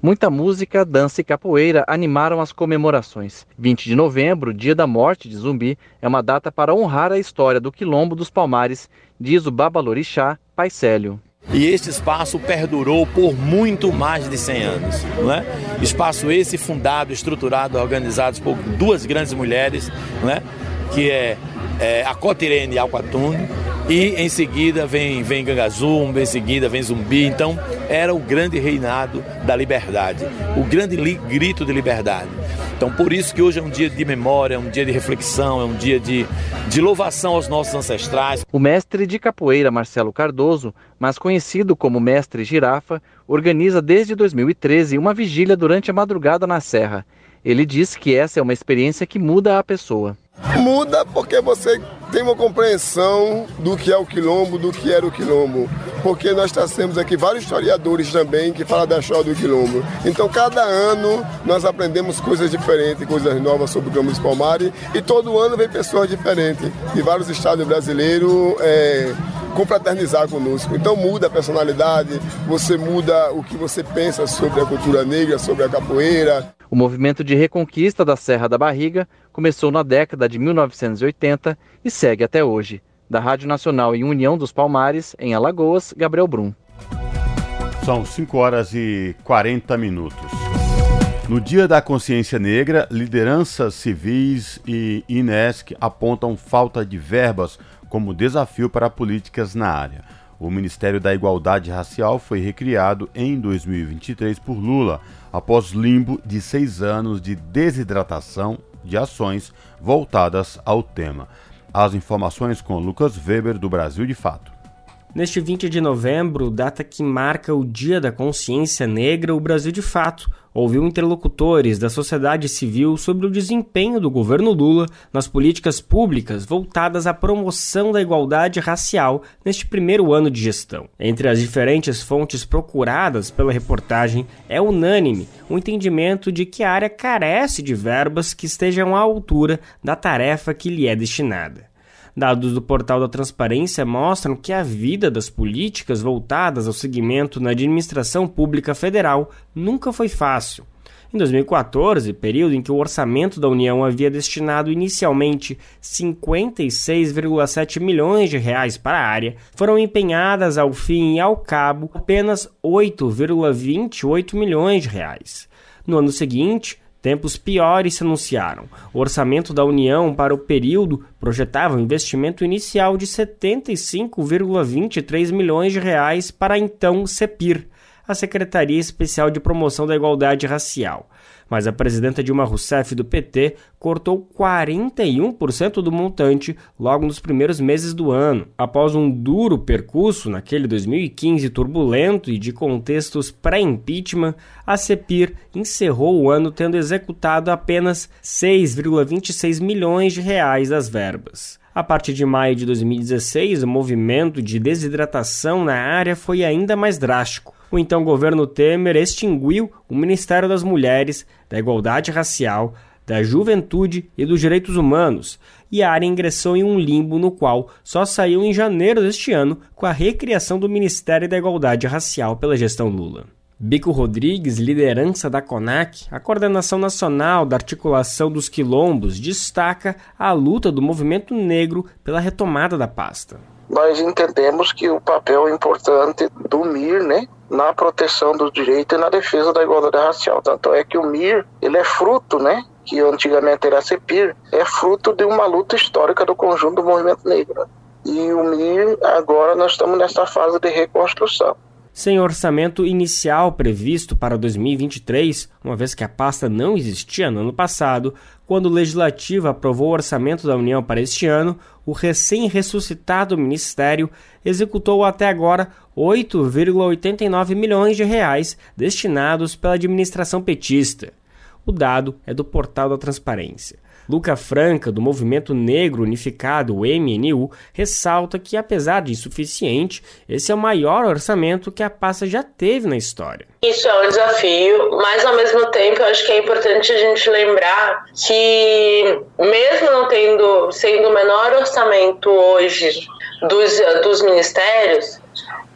Muita música, dança e capoeira animaram as comemorações. 20 de novembro, dia da morte de Zumbi, é uma data para honrar a história do Quilombo dos Palmares, diz o Babalorixá Pai Célio. E este espaço perdurou por muito mais de 100 anos. Não é? Espaço esse fundado, estruturado, organizado por duas grandes mulheres, não é? que é, é a Cotirene e Alquatunde, e em seguida vem, vem Gangazumba, em seguida vem Zumbi. Então era o grande reinado da liberdade, o grande li grito de liberdade. Então por isso que hoje é um dia de memória, é um dia de reflexão, é um dia de, de louvação aos nossos ancestrais. O mestre de capoeira Marcelo Cardoso, mais conhecido como Mestre Girafa, organiza desde 2013 uma vigília durante a madrugada na Serra. Ele diz que essa é uma experiência que muda a pessoa. Muda porque você tem uma compreensão do que é o quilombo, do que era o quilombo. Porque nós trazemos aqui vários historiadores também que falam da história do quilombo. Então, cada ano nós aprendemos coisas diferentes, coisas novas sobre o quilombo dos Palmares. E todo ano vem pessoas diferentes de vários estados brasileiros. É, confraternizar conosco. Então muda a personalidade, você muda o que você pensa sobre a cultura negra, sobre a capoeira. O movimento de reconquista da Serra da Barriga começou na década de 1980 e segue até hoje. Da Rádio Nacional em União dos Palmares, em Alagoas, Gabriel Brum. São 5 horas e 40 minutos. No Dia da Consciência Negra, lideranças civis e INESC apontam falta de verbas como desafio para políticas na área. O Ministério da Igualdade Racial foi recriado em 2023 por Lula, após limbo de seis anos de desidratação de ações voltadas ao tema. As informações com Lucas Weber, do Brasil de Fato. Neste 20 de novembro, data que marca o Dia da Consciência Negra, o Brasil de Fato ouviu interlocutores da sociedade civil sobre o desempenho do governo Lula nas políticas públicas voltadas à promoção da igualdade racial neste primeiro ano de gestão. Entre as diferentes fontes procuradas pela reportagem, é unânime o entendimento de que a área carece de verbas que estejam à altura da tarefa que lhe é destinada. Dados do portal da Transparência mostram que a vida das políticas voltadas ao segmento na administração pública federal nunca foi fácil. Em 2014, período em que o orçamento da União havia destinado inicialmente 56,7 milhões de reais para a área, foram empenhadas ao fim e ao cabo apenas 8,28 milhões de reais. No ano seguinte, Tempos piores se anunciaram. O orçamento da União para o período projetava um investimento inicial de 75,23 milhões de reais para a então CEPIR, a Secretaria Especial de Promoção da Igualdade Racial mas a presidenta Dilma Rousseff do PT cortou 41% do montante logo nos primeiros meses do ano. Após um duro percurso naquele 2015 turbulento e de contextos pré-impeachment, a CEPIR encerrou o ano tendo executado apenas 6,26 milhões de reais das verbas. A partir de maio de 2016, o movimento de desidratação na área foi ainda mais drástico o então governo Temer extinguiu o Ministério das Mulheres, da Igualdade Racial, da Juventude e dos Direitos Humanos, e a área ingressou em um limbo no qual só saiu em janeiro deste ano com a recriação do Ministério da Igualdade Racial pela gestão Lula. Bico Rodrigues, liderança da CONAC, a Coordenação Nacional da Articulação dos Quilombos, destaca a luta do movimento negro pela retomada da pasta. Nós entendemos que o papel importante do MIR, né, na proteção do direito e na defesa da igualdade racial. Tanto é que o MIR, ele é fruto, né, que antigamente era a CEPIR, é fruto de uma luta histórica do conjunto do movimento negro. E o MIR, agora nós estamos nessa fase de reconstrução sem orçamento inicial previsto para 2023, uma vez que a pasta não existia no ano passado, quando o Legislativo aprovou o orçamento da União para este ano, o recém-ressuscitado Ministério executou até agora 8,89 milhões de reais destinados pela administração petista. O dado é do Portal da Transparência. Luca Franca, do Movimento Negro Unificado, MNU, ressalta que, apesar de insuficiente, esse é o maior orçamento que a pasta já teve na história. Isso é um desafio, mas ao mesmo tempo eu acho que é importante a gente lembrar que, mesmo não tendo sendo o menor orçamento hoje dos, dos ministérios,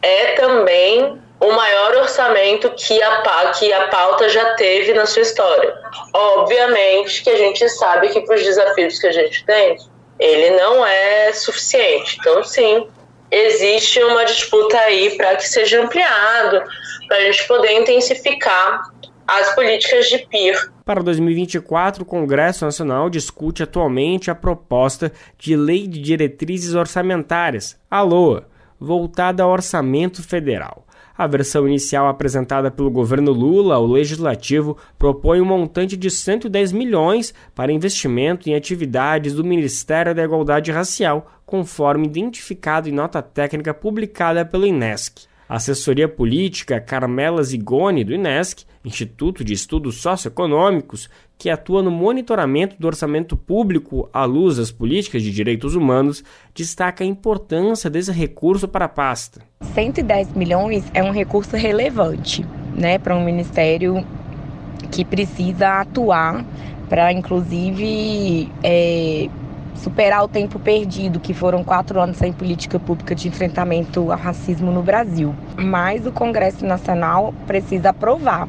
é também o maior orçamento que a, que a pauta já teve na sua história. Obviamente que a gente sabe que para os desafios que a gente tem, ele não é suficiente. Então, sim, existe uma disputa aí para que seja ampliado, para a gente poder intensificar as políticas de PIR. Para 2024, o Congresso Nacional discute atualmente a proposta de Lei de Diretrizes Orçamentárias, a LOA, voltada ao orçamento federal. A versão inicial apresentada pelo governo Lula ao legislativo propõe um montante de 110 milhões para investimento em atividades do Ministério da Igualdade Racial, conforme identificado em nota técnica publicada pelo INESC. Assessoria política Carmela Zigoni, do INESC, Instituto de Estudos Socioeconômicos, que atua no monitoramento do orçamento público à luz das políticas de direitos humanos, destaca a importância desse recurso para a pasta. 110 milhões é um recurso relevante né, para um ministério que precisa atuar para, inclusive, é, superar o tempo perdido, que foram quatro anos sem política pública de enfrentamento ao racismo no Brasil. Mas o Congresso Nacional precisa aprovar.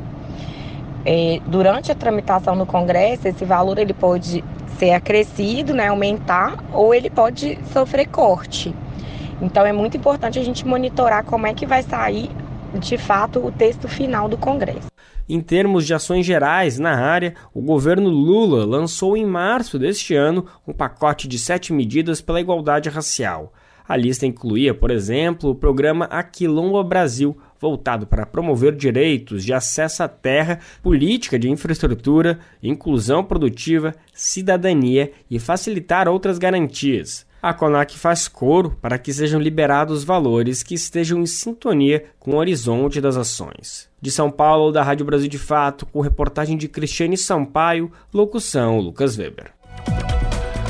É, durante a tramitação no Congresso, esse valor ele pode ser acrescido, né, aumentar, ou ele pode sofrer corte. Então é muito importante a gente monitorar como é que vai sair de fato, o texto final do Congresso. Em termos de ações gerais na área, o governo Lula lançou em março deste ano um pacote de sete medidas pela igualdade racial. A lista incluía, por exemplo, o programa Aquilomba Brasil, voltado para promover direitos de acesso à terra, política de infraestrutura, inclusão produtiva, cidadania e facilitar outras garantias. A CONAC faz coro para que sejam liberados valores que estejam em sintonia com o horizonte das ações. De São Paulo, da Rádio Brasil de Fato, com reportagem de Cristiane Sampaio, locução Lucas Weber.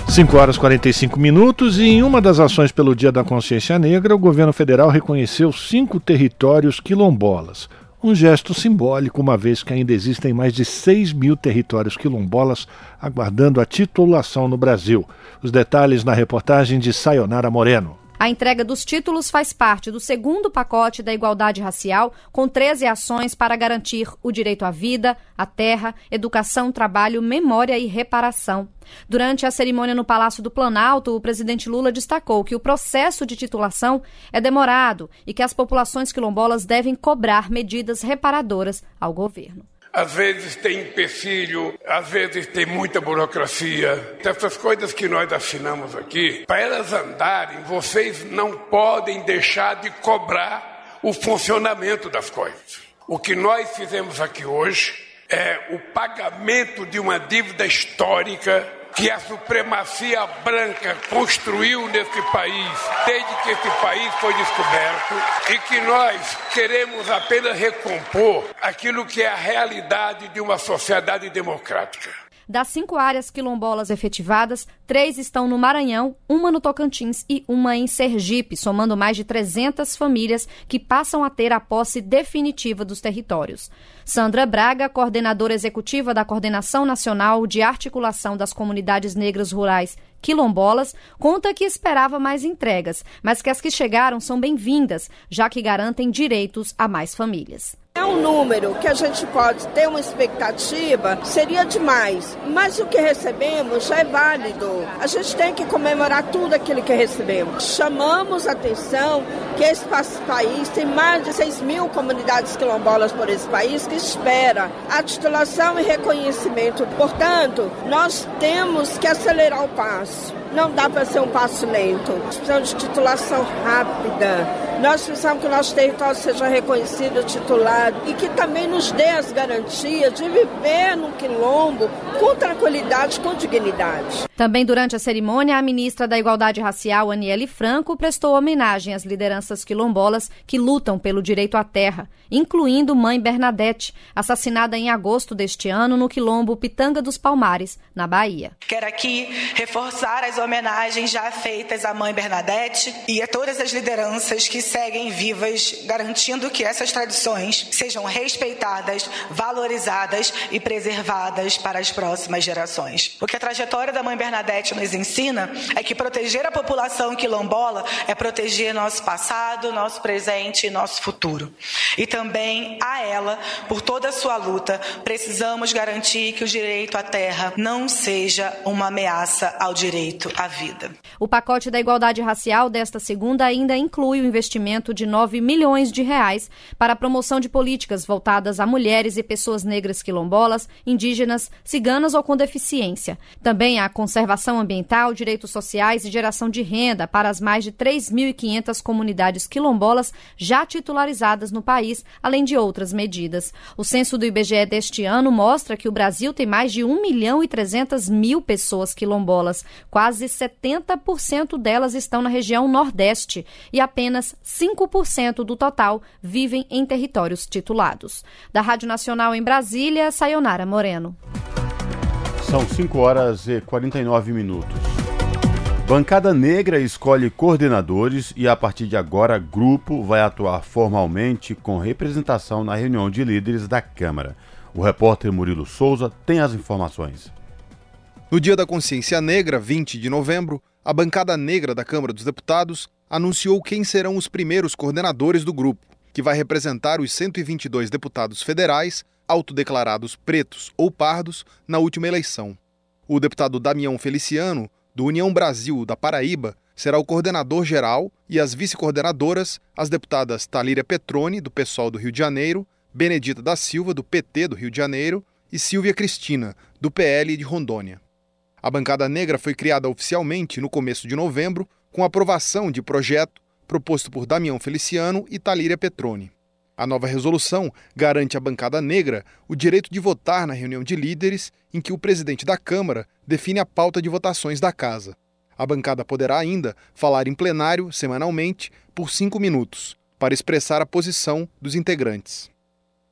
5 horas e 45 minutos e em uma das ações pelo Dia da Consciência Negra, o governo federal reconheceu cinco territórios quilombolas. Um gesto simbólico, uma vez que ainda existem mais de 6 mil territórios quilombolas aguardando a titulação no Brasil. Os detalhes na reportagem de Sayonara Moreno. A entrega dos títulos faz parte do segundo pacote da igualdade racial, com 13 ações para garantir o direito à vida, à terra, educação, trabalho, memória e reparação. Durante a cerimônia no Palácio do Planalto, o presidente Lula destacou que o processo de titulação é demorado e que as populações quilombolas devem cobrar medidas reparadoras ao governo. Às vezes tem empecilho, às vezes tem muita burocracia. Essas coisas que nós assinamos aqui, para elas andarem, vocês não podem deixar de cobrar o funcionamento das coisas. O que nós fizemos aqui hoje é o pagamento de uma dívida histórica que a supremacia branca construiu nesse país desde que esse país foi descoberto e que nós queremos apenas recompor aquilo que é a realidade de uma sociedade democrática. Das cinco áreas quilombolas efetivadas, três estão no Maranhão, uma no Tocantins e uma em Sergipe, somando mais de 300 famílias que passam a ter a posse definitiva dos territórios. Sandra Braga, coordenadora executiva da Coordenação Nacional de Articulação das Comunidades Negras Rurais quilombolas, conta que esperava mais entregas, mas que as que chegaram são bem-vindas, já que garantem direitos a mais famílias. É um número que a gente pode ter uma expectativa, seria demais, mas o que recebemos já é válido. A gente tem que comemorar tudo aquilo que recebemos. Chamamos a atenção que esse país tem mais de 6 mil comunidades quilombolas por esse país que espera a titulação e reconhecimento. Portanto, nós temos que acelerar o passo. Não dá para ser um passo lento. Precisamos de titulação rápida nós precisamos que o nosso território seja reconhecido, e que também nos dê as garantias de viver no quilombo com tranquilidade, com dignidade. Também durante a cerimônia, a ministra da Igualdade Racial, Aniele Franco, prestou homenagem às lideranças quilombolas que lutam pelo direito à terra, incluindo mãe Bernadette, assassinada em agosto deste ano no quilombo Pitanga dos Palmares, na Bahia. Quero aqui reforçar as homenagens já feitas à mãe Bernadette e a todas as lideranças que seguem vivas, garantindo que essas tradições sejam respeitadas, valorizadas e preservadas para as próximas gerações. O que a trajetória da mãe Bernadette nos ensina é que proteger a população quilombola é proteger nosso passado, nosso presente e nosso futuro. E também a ela, por toda a sua luta, precisamos garantir que o direito à terra não seja uma ameaça ao direito à vida. O pacote da igualdade racial desta segunda ainda inclui o investimento de 9 milhões de reais para a promoção de políticas voltadas a mulheres e pessoas negras quilombolas, indígenas, ciganas ou com deficiência. Também a conservação ambiental, direitos sociais e geração de renda para as mais de 3.500 comunidades quilombolas já titularizadas no país, além de outras medidas. O censo do IBGE deste ano mostra que o Brasil tem mais de 1 milhão e 300 mil pessoas quilombolas. Quase 70% delas estão na região Nordeste e apenas 5% do total vivem em territórios titulados. Da Rádio Nacional em Brasília, Sayonara Moreno. São 5 horas e 49 minutos. Bancada Negra escolhe coordenadores e, a partir de agora, grupo vai atuar formalmente com representação na reunião de líderes da Câmara. O repórter Murilo Souza tem as informações. No Dia da Consciência Negra, 20 de novembro, a bancada negra da Câmara dos Deputados anunciou quem serão os primeiros coordenadores do grupo, que vai representar os 122 deputados federais autodeclarados pretos ou pardos na última eleição. O deputado Damião Feliciano, do União Brasil da Paraíba, será o coordenador geral e as vice-coordenadoras, as deputadas Talíria Petroni, do PSOL do Rio de Janeiro, Benedita da Silva, do PT do Rio de Janeiro, e Silvia Cristina, do PL de Rondônia. A bancada negra foi criada oficialmente no começo de novembro, com aprovação de projeto proposto por Damião Feliciano e Talíria Petroni. A nova resolução garante à bancada negra o direito de votar na reunião de líderes em que o presidente da Câmara define a pauta de votações da casa. A bancada poderá ainda falar em plenário, semanalmente, por cinco minutos, para expressar a posição dos integrantes.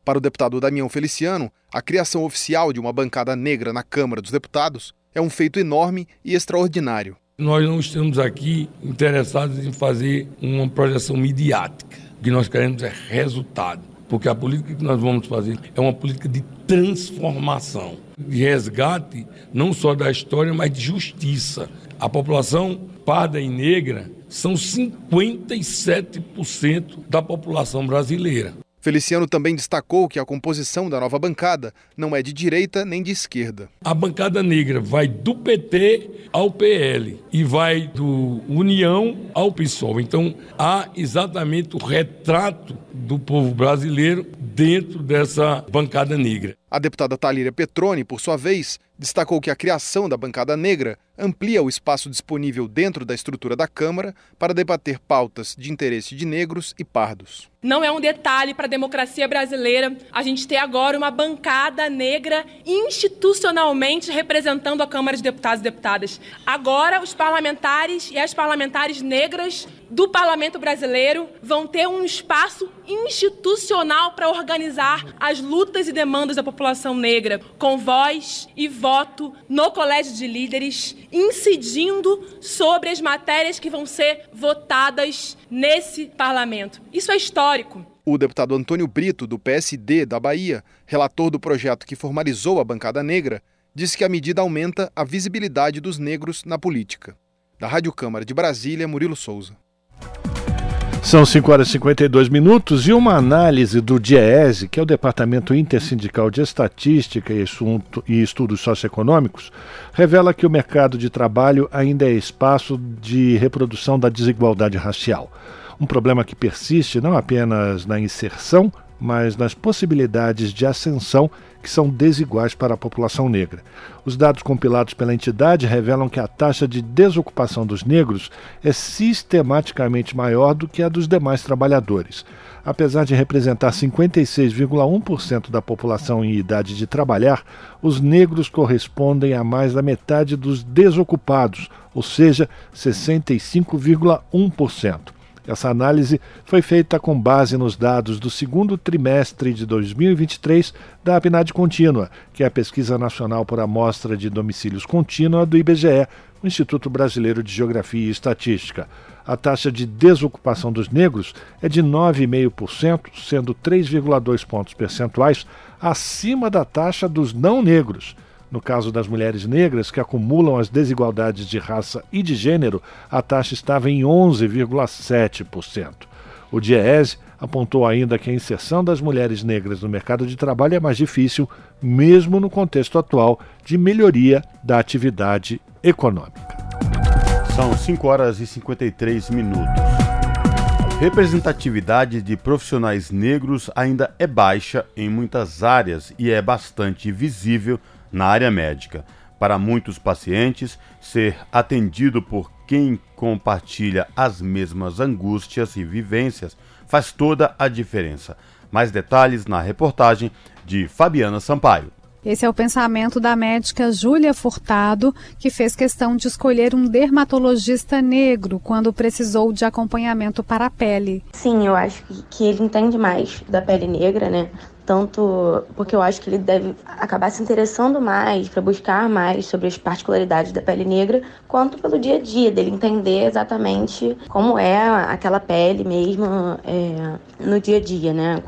Para o deputado Damião Feliciano, a criação oficial de uma bancada negra na Câmara dos Deputados é um feito enorme e extraordinário. Nós não estamos aqui interessados em fazer uma projeção midiática. O que nós queremos é resultado. Porque a política que nós vamos fazer é uma política de transformação, de resgate não só da história, mas de justiça. A população parda e negra são 57% da população brasileira. Feliciano também destacou que a composição da nova bancada não é de direita nem de esquerda. A bancada negra vai do PT ao PL e vai do União ao PSOL. Então há exatamente o retrato do povo brasileiro dentro dessa bancada negra. A deputada Talíria Petroni, por sua vez, destacou que a criação da bancada negra amplia o espaço disponível dentro da estrutura da Câmara para debater pautas de interesse de negros e pardos. Não é um detalhe para a democracia brasileira a gente ter agora uma bancada negra institucionalmente representando a Câmara de Deputados e Deputadas. Agora, os parlamentares e as parlamentares negras do parlamento brasileiro vão ter um espaço institucional para organizar as lutas e demandas da população negra, com voz e voto no colégio de líderes, incidindo sobre as matérias que vão ser votadas nesse parlamento. Isso é histórico. O deputado Antônio Brito, do PSD da Bahia, relator do projeto que formalizou a bancada negra, disse que a medida aumenta a visibilidade dos negros na política. Da Rádio Câmara de Brasília, Murilo Souza. São 5 horas e 52 minutos e uma análise do DIEESE, que é o Departamento Intersindical de Estatística e, e Estudos Socioeconômicos, revela que o mercado de trabalho ainda é espaço de reprodução da desigualdade racial. Um problema que persiste não apenas na inserção, mas nas possibilidades de ascensão que são desiguais para a população negra. Os dados compilados pela entidade revelam que a taxa de desocupação dos negros é sistematicamente maior do que a dos demais trabalhadores. Apesar de representar 56,1% da população em idade de trabalhar, os negros correspondem a mais da metade dos desocupados, ou seja, 65,1%. Essa análise foi feita com base nos dados do segundo trimestre de 2023 da APNAD Contínua, que é a Pesquisa Nacional por Amostra de Domicílios Contínua do IBGE, o Instituto Brasileiro de Geografia e Estatística. A taxa de desocupação dos negros é de 9,5%, sendo 3,2 pontos percentuais acima da taxa dos não negros. No caso das mulheres negras, que acumulam as desigualdades de raça e de gênero, a taxa estava em 11,7%. O DIEESE apontou ainda que a inserção das mulheres negras no mercado de trabalho é mais difícil, mesmo no contexto atual de melhoria da atividade econômica. São 5 horas e 53 minutos. Representatividade de profissionais negros ainda é baixa em muitas áreas e é bastante visível na área médica. Para muitos pacientes, ser atendido por quem compartilha as mesmas angústias e vivências faz toda a diferença. Mais detalhes na reportagem de Fabiana Sampaio. Esse é o pensamento da médica Júlia Furtado, que fez questão de escolher um dermatologista negro quando precisou de acompanhamento para a pele. Sim, eu acho que ele entende mais da pele negra, né? Tanto porque eu acho que ele deve acabar se interessando mais para buscar mais sobre as particularidades da pele negra, quanto pelo dia a dia dele entender exatamente como é aquela pele mesmo é, no dia a dia, né?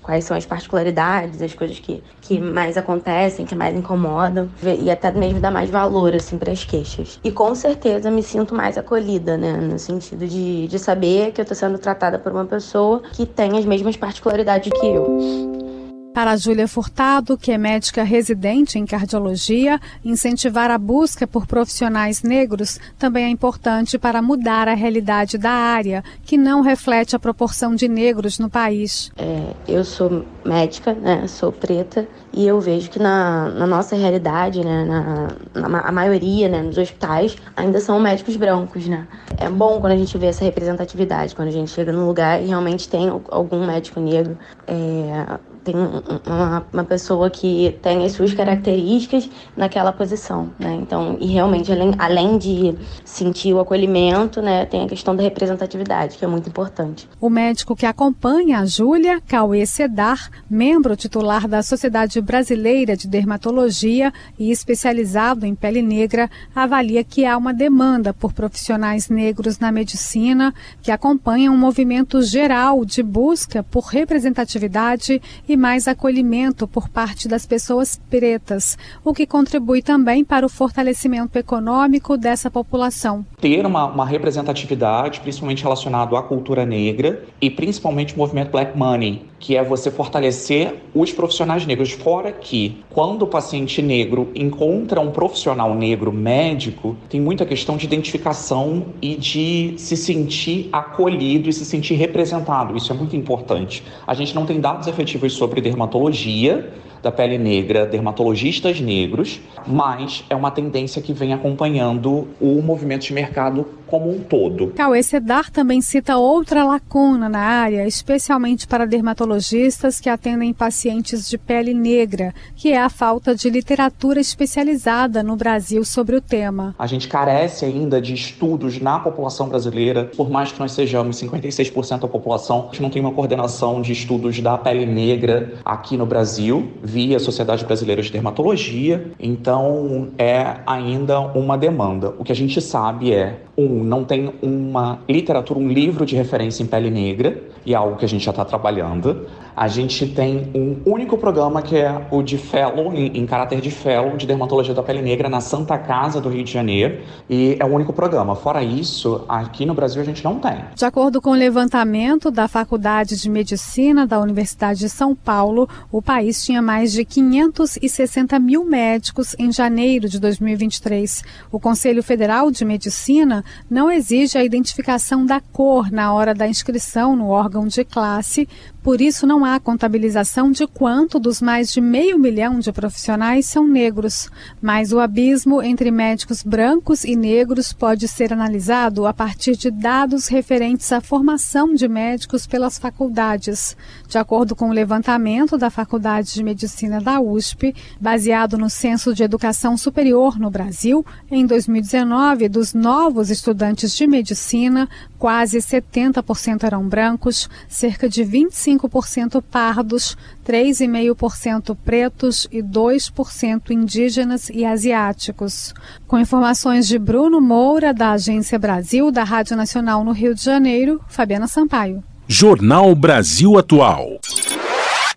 quais são as particularidades, as coisas que, que mais acontecem, que mais incomodam, e até mesmo dar mais valor, assim, para as queixas. E com certeza me sinto mais acolhida, né, no sentido de, de saber que eu estou sendo tratada por uma pessoa que tem as mesmas particularidades que eu. Para Júlia Furtado, que é médica residente em cardiologia, incentivar a busca por profissionais negros também é importante para mudar a realidade da área, que não reflete a proporção de negros no país. É, eu sou médica, né, sou preta, e eu vejo que na, na nossa realidade, né, na, na, a maioria né, nos hospitais, ainda são médicos brancos. Né? É bom quando a gente vê essa representatividade, quando a gente chega num lugar e realmente tem algum médico negro. É, tem uma, uma, pessoa que tem as suas características naquela posição, né? Então, e realmente, além, além de sentir o acolhimento, né, tem a questão da representatividade, que é muito importante. O médico que acompanha a Júlia, Cauê Sedar, membro titular da Sociedade Brasileira de Dermatologia e especializado em pele negra, avalia que há uma demanda por profissionais negros na medicina que acompanham um movimento geral de busca por representatividade e mais acolhimento por parte das pessoas pretas, o que contribui também para o fortalecimento econômico dessa população. Ter uma, uma representatividade, principalmente relacionado à cultura negra e principalmente o movimento Black Money, que é você fortalecer os profissionais negros. Fora que, quando o paciente negro encontra um profissional negro médico, tem muita questão de identificação e de se sentir acolhido e se sentir representado. Isso é muito importante. A gente não tem dados efetivos sobre dermatologia da pele negra, dermatologistas negros, mas é uma tendência que vem acompanhando o movimento de mercado como um todo. Cauê Sedar também cita outra lacuna na área, especialmente para dermatologistas que atendem pacientes de pele negra, que é a falta de literatura especializada no Brasil sobre o tema. A gente carece ainda de estudos na população brasileira, por mais que nós sejamos 56% da população, a gente não tem uma coordenação de estudos da pele negra aqui no Brasil, via Sociedade Brasileira de Dermatologia, então é ainda uma demanda. O que a gente sabe é um, não tem uma literatura, um livro de referência em pele negra, e é algo que a gente já está trabalhando. A gente tem um único programa que é o de fellow, em, em, caráter de fellow, de dermatologia da pele negra na Santa Casa do Rio de Janeiro, e é o único programa. Fora isso, aqui no Brasil a gente não tem. De acordo com o levantamento da Faculdade de Medicina da Universidade de São Paulo, o país tinha mais de 560 mil médicos em janeiro de 2023. O Conselho Federal de Medicina não exige a identificação da cor na hora da inscrição no órgão de classe, por isso, não há contabilização de quanto dos mais de meio milhão de profissionais são negros, mas o abismo entre médicos brancos e negros pode ser analisado a partir de dados referentes à formação de médicos pelas faculdades. De acordo com o levantamento da Faculdade de Medicina da USP, baseado no Censo de Educação Superior no Brasil, em 2019, dos novos estudantes de medicina, quase 70% eram brancos, cerca de 25% pardos, 3,5% pretos e 2% indígenas e asiáticos. Com informações de Bruno Moura, da Agência Brasil, da Rádio Nacional no Rio de Janeiro, Fabiana Sampaio. Jornal Brasil Atual.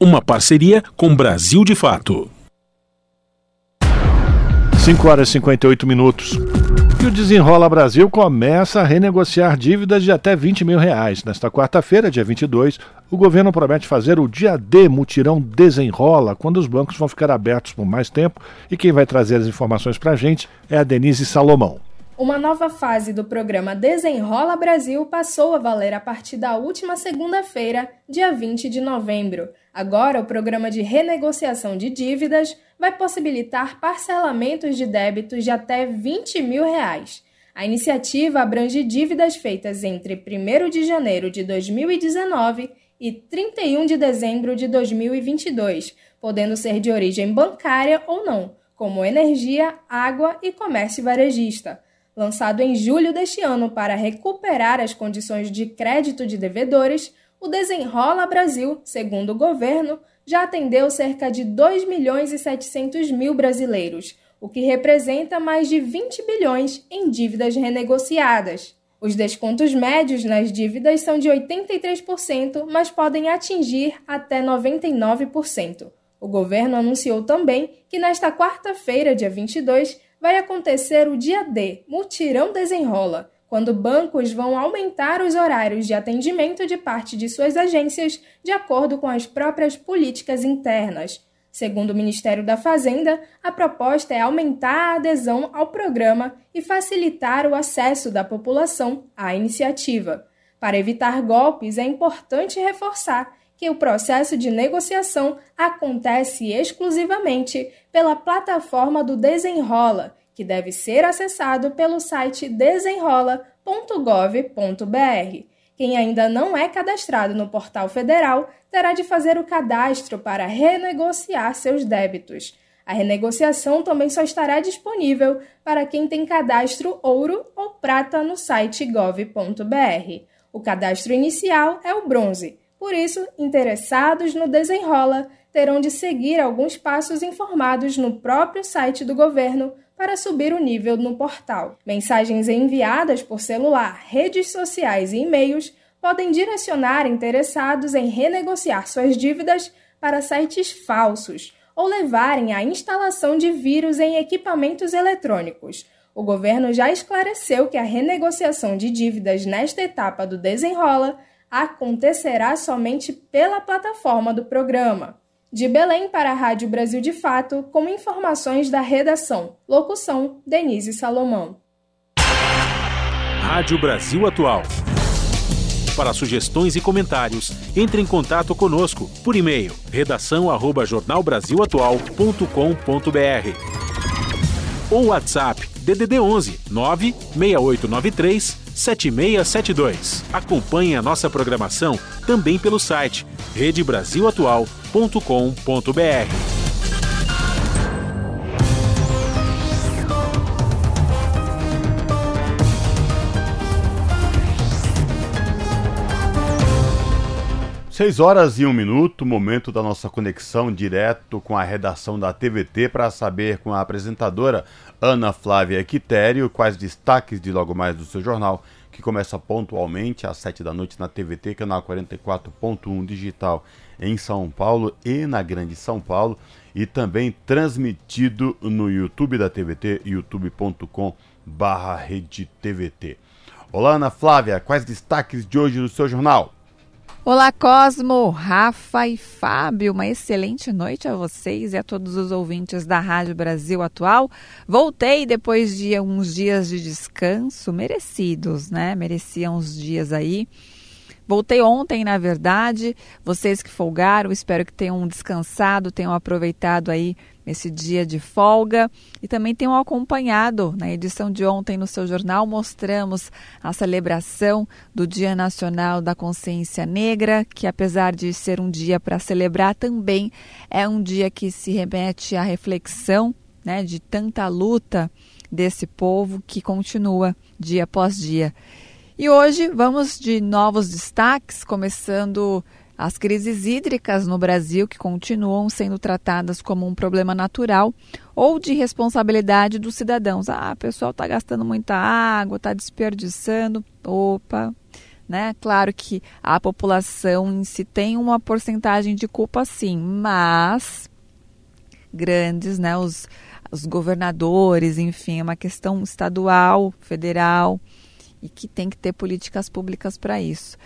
Uma parceria com Brasil de Fato. 5 horas e 58 minutos. E o Desenrola Brasil começa a renegociar dívidas de até 20 mil reais. Nesta quarta-feira, dia 22, o governo promete fazer o dia D mutirão Desenrola, quando os bancos vão ficar abertos por mais tempo. E quem vai trazer as informações para a gente é a Denise Salomão. Uma nova fase do programa Desenrola Brasil passou a valer a partir da última segunda-feira, dia 20 de novembro. Agora, o programa de renegociação de dívidas vai possibilitar parcelamentos de débitos de até 20 mil reais. A iniciativa abrange dívidas feitas entre 1 de janeiro de 2019 e 31 de dezembro de 2022, podendo ser de origem bancária ou não, como energia, água e comércio varejista. Lançado em julho deste ano para recuperar as condições de crédito de devedores, o Desenrola Brasil, segundo o governo, já atendeu cerca de 2 milhões e 700 mil brasileiros, o que representa mais de 20 bilhões em dívidas renegociadas. Os descontos médios nas dívidas são de 83%, mas podem atingir até 99%. O governo anunciou também que nesta quarta-feira, dia 22, vai acontecer o Dia D, Mutirão Desenrola, quando bancos vão aumentar os horários de atendimento de parte de suas agências de acordo com as próprias políticas internas. Segundo o Ministério da Fazenda, a proposta é aumentar a adesão ao programa e facilitar o acesso da população à iniciativa. Para evitar golpes, é importante reforçar que o processo de negociação acontece exclusivamente pela plataforma do Desenrola, que deve ser acessado pelo site desenrola.gov.br. Quem ainda não é cadastrado no portal federal terá de fazer o cadastro para renegociar seus débitos. A renegociação também só estará disponível para quem tem cadastro ouro ou prata no site gov.br. O cadastro inicial é o bronze, por isso, interessados no desenrola terão de seguir alguns passos informados no próprio site do governo para subir o nível no portal. Mensagens enviadas por celular, redes sociais e e-mails podem direcionar interessados em renegociar suas dívidas para sites falsos ou levarem à instalação de vírus em equipamentos eletrônicos. O governo já esclareceu que a renegociação de dívidas nesta etapa do desenrola acontecerá somente pela plataforma do programa. De Belém para a Rádio Brasil de Fato, com informações da redação. Locução: Denise Salomão. Rádio Brasil Atual. Para sugestões e comentários, entre em contato conosco por e-mail redação@jornalbrazilatual.com.br ou WhatsApp DDD 11 96893 7672. Acompanhe a nossa programação também pelo site redebrasilatual.com.br. Seis horas e um minuto, momento da nossa conexão direto com a redação da TVT para saber com a apresentadora Ana Flávia Quitério quais destaques de logo mais do seu jornal, que começa pontualmente às sete da noite na TVT, canal 44.1 digital em São Paulo e na Grande São Paulo, e também transmitido no YouTube da TVT, youtube.com barra Olá Ana Flávia, quais destaques de hoje do seu jornal? Olá, Cosmo, Rafa e Fábio. Uma excelente noite a vocês e a todos os ouvintes da Rádio Brasil Atual. Voltei depois de uns dias de descanso, merecidos, né? Mereciam uns dias aí. Voltei ontem, na verdade. Vocês que folgaram, espero que tenham descansado, tenham aproveitado aí esse dia de folga e também tenham acompanhado na edição de ontem no seu jornal mostramos a celebração do Dia Nacional da Consciência Negra, que apesar de ser um dia para celebrar também é um dia que se remete à reflexão, né, de tanta luta desse povo que continua dia após dia. E hoje vamos de novos destaques, começando as crises hídricas no Brasil, que continuam sendo tratadas como um problema natural ou de responsabilidade dos cidadãos. Ah, o pessoal está gastando muita água, está desperdiçando. Opa! Né? Claro que a população em si tem uma porcentagem de culpa, sim, mas grandes, né? Os, os governadores, enfim, é uma questão estadual, federal e que tem que ter políticas públicas para isso.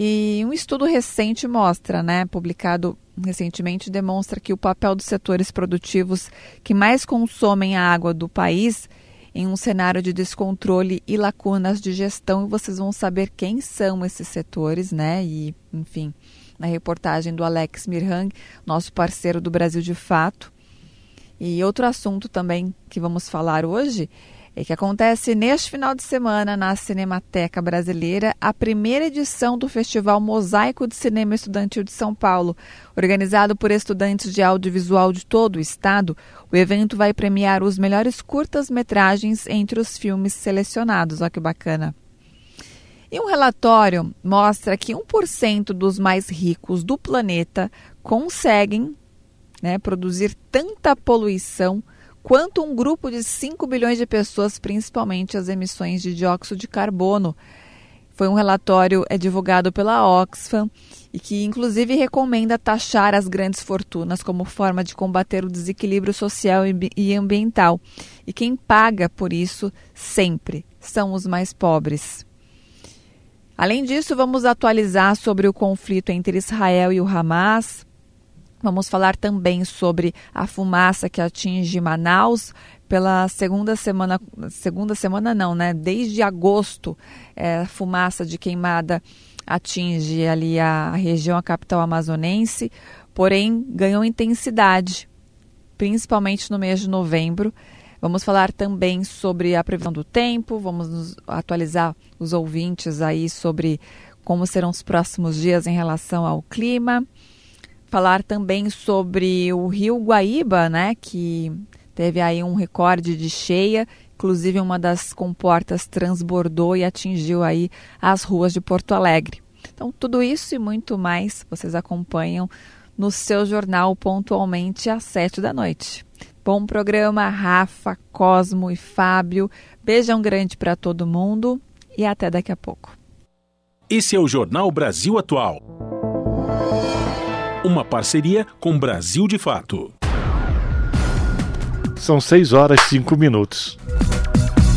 E um estudo recente mostra, né, publicado recentemente, demonstra que o papel dos setores produtivos que mais consomem a água do país em um cenário de descontrole e lacunas de gestão, e vocês vão saber quem são esses setores, né? E, enfim, na reportagem do Alex Mirhang, nosso parceiro do Brasil de Fato. E outro assunto também que vamos falar hoje é que acontece neste final de semana na Cinemateca Brasileira a primeira edição do Festival Mosaico de Cinema Estudantil de São Paulo. Organizado por estudantes de audiovisual de todo o estado, o evento vai premiar os melhores curtas-metragens entre os filmes selecionados. Olha que bacana. E um relatório mostra que 1% dos mais ricos do planeta conseguem né, produzir tanta poluição quanto um grupo de 5 bilhões de pessoas, principalmente as emissões de dióxido de carbono. Foi um relatório é divulgado pela Oxfam e que inclusive recomenda taxar as grandes fortunas como forma de combater o desequilíbrio social e ambiental. E quem paga por isso sempre são os mais pobres. Além disso, vamos atualizar sobre o conflito entre Israel e o Hamas. Vamos falar também sobre a fumaça que atinge Manaus pela segunda semana, segunda semana não, né? Desde agosto, é, fumaça de queimada atinge ali a, a região, a capital amazonense, porém ganhou intensidade, principalmente no mês de novembro. Vamos falar também sobre a previsão do tempo, vamos atualizar os ouvintes aí sobre como serão os próximos dias em relação ao clima. Falar também sobre o Rio Guaíba, né, que teve aí um recorde de cheia, inclusive uma das comportas transbordou e atingiu aí as ruas de Porto Alegre. Então, tudo isso e muito mais vocês acompanham no seu jornal pontualmente às sete da noite. Bom programa, Rafa, Cosmo e Fábio. Beijão grande para todo mundo e até daqui a pouco. Esse é o Jornal Brasil Atual. Uma parceria com Brasil de Fato. São 6 horas e 5 minutos.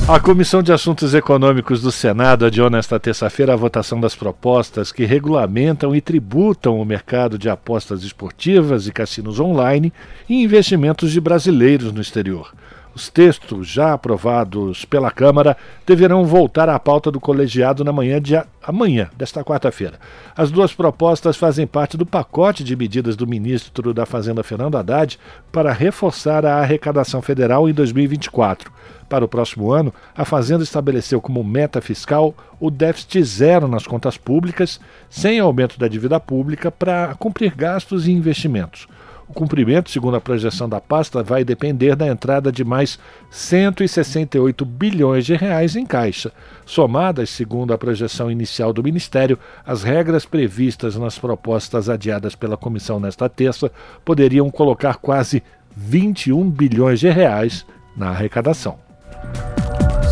A Comissão de Assuntos Econômicos do Senado adiou nesta terça-feira a votação das propostas que regulamentam e tributam o mercado de apostas esportivas e cassinos online e investimentos de brasileiros no exterior. Os textos já aprovados pela Câmara deverão voltar à pauta do colegiado na manhã de amanhã, desta quarta-feira. As duas propostas fazem parte do pacote de medidas do ministro da Fazenda Fernando Haddad para reforçar a arrecadação federal em 2024. Para o próximo ano, a Fazenda estabeleceu como meta fiscal o déficit zero nas contas públicas, sem aumento da dívida pública, para cumprir gastos e investimentos. O cumprimento, segundo a projeção da pasta, vai depender da entrada de mais 168 bilhões de reais em caixa. Somadas, segundo a projeção inicial do Ministério, as regras previstas nas propostas adiadas pela comissão nesta terça poderiam colocar quase 21 bilhões de reais na arrecadação.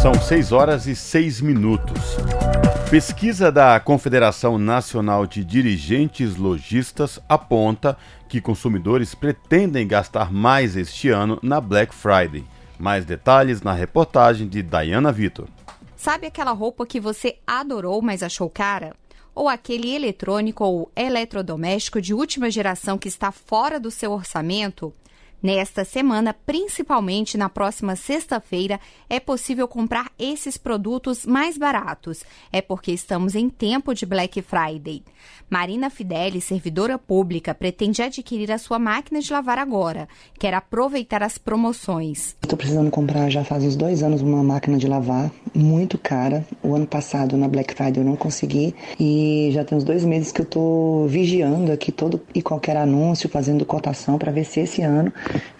São 6 horas e 6 minutos. Pesquisa da Confederação Nacional de Dirigentes Logistas aponta que consumidores pretendem gastar mais este ano na Black Friday. Mais detalhes na reportagem de Diana Vitor. Sabe aquela roupa que você adorou, mas achou cara? Ou aquele eletrônico ou eletrodoméstico de última geração que está fora do seu orçamento? Nesta semana, principalmente na próxima sexta-feira, é possível comprar esses produtos mais baratos. É porque estamos em tempo de Black Friday. Marina Fideli, servidora pública, pretende adquirir a sua máquina de lavar agora. Quer aproveitar as promoções. Estou precisando comprar já faz uns dois anos uma máquina de lavar muito cara. O ano passado, na Black Friday, eu não consegui. E já tem uns dois meses que eu estou vigiando aqui todo e qualquer anúncio, fazendo cotação para ver se esse ano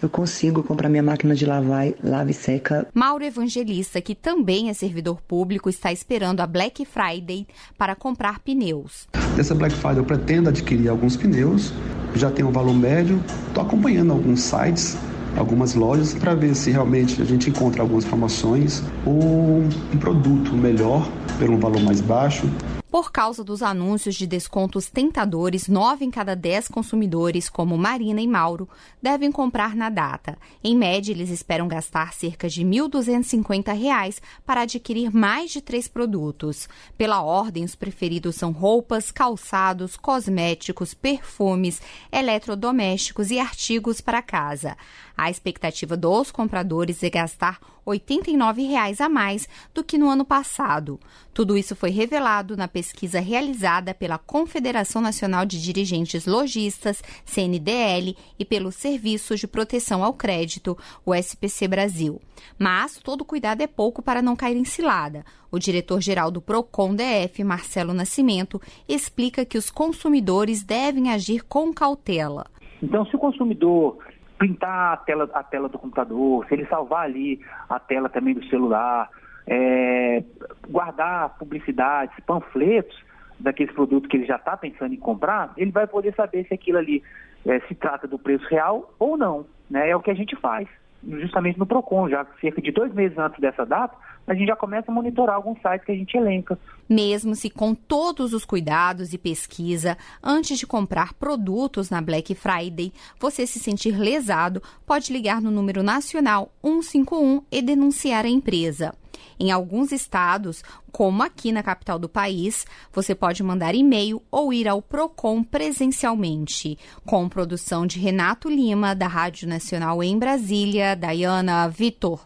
eu consigo comprar minha máquina de lavar, lave seca. Mauro Evangelista, que também é servidor público, está esperando a Black Friday para comprar pneus. Nessa Black Friday eu pretendo adquirir alguns pneus, já tem um valor médio, estou acompanhando alguns sites algumas lojas para ver se realmente a gente encontra algumas promoções ou um produto melhor pelo um valor mais baixo. Por causa dos anúncios de descontos tentadores, nove em cada dez consumidores, como Marina e Mauro, devem comprar na data. Em média, eles esperam gastar cerca de R$ 1.250 para adquirir mais de três produtos. Pela ordem, os preferidos são roupas, calçados, cosméticos, perfumes, eletrodomésticos e artigos para casa. A expectativa dos compradores é gastar R$ 89,00 a mais do que no ano passado. Tudo isso foi revelado na pesquisa realizada pela Confederação Nacional de Dirigentes Logistas, CNDL, e pelo Serviço de Proteção ao Crédito, o SPC Brasil. Mas todo cuidado é pouco para não cair em cilada. O diretor-geral do Procon DF, Marcelo Nascimento, explica que os consumidores devem agir com cautela. Então, se o consumidor printar a tela, a tela do computador, se ele salvar ali a tela também do celular, é, guardar publicidades, panfletos daqueles produtos que ele já está pensando em comprar, ele vai poder saber se aquilo ali é, se trata do preço real ou não. Né? É o que a gente faz, justamente no PROCON, já cerca de dois meses antes dessa data, a gente já começa a monitorar alguns sites que a gente elenca. Mesmo se com todos os cuidados e pesquisa, antes de comprar produtos na Black Friday, você se sentir lesado, pode ligar no número nacional 151 e denunciar a empresa. Em alguns estados, como aqui na capital do país, você pode mandar e-mail ou ir ao Procon presencialmente. Com produção de Renato Lima, da Rádio Nacional em Brasília, Dayana Vitor.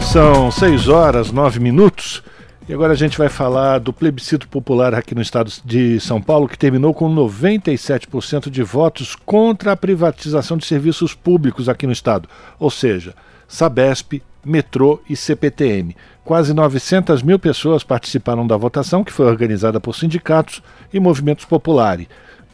São 6 horas 9 minutos. E agora a gente vai falar do plebiscito popular aqui no estado de São Paulo, que terminou com 97% de votos contra a privatização de serviços públicos aqui no estado. Ou seja, Sabesp, metrô e CPTM. Quase 900 mil pessoas participaram da votação, que foi organizada por sindicatos e movimentos populares.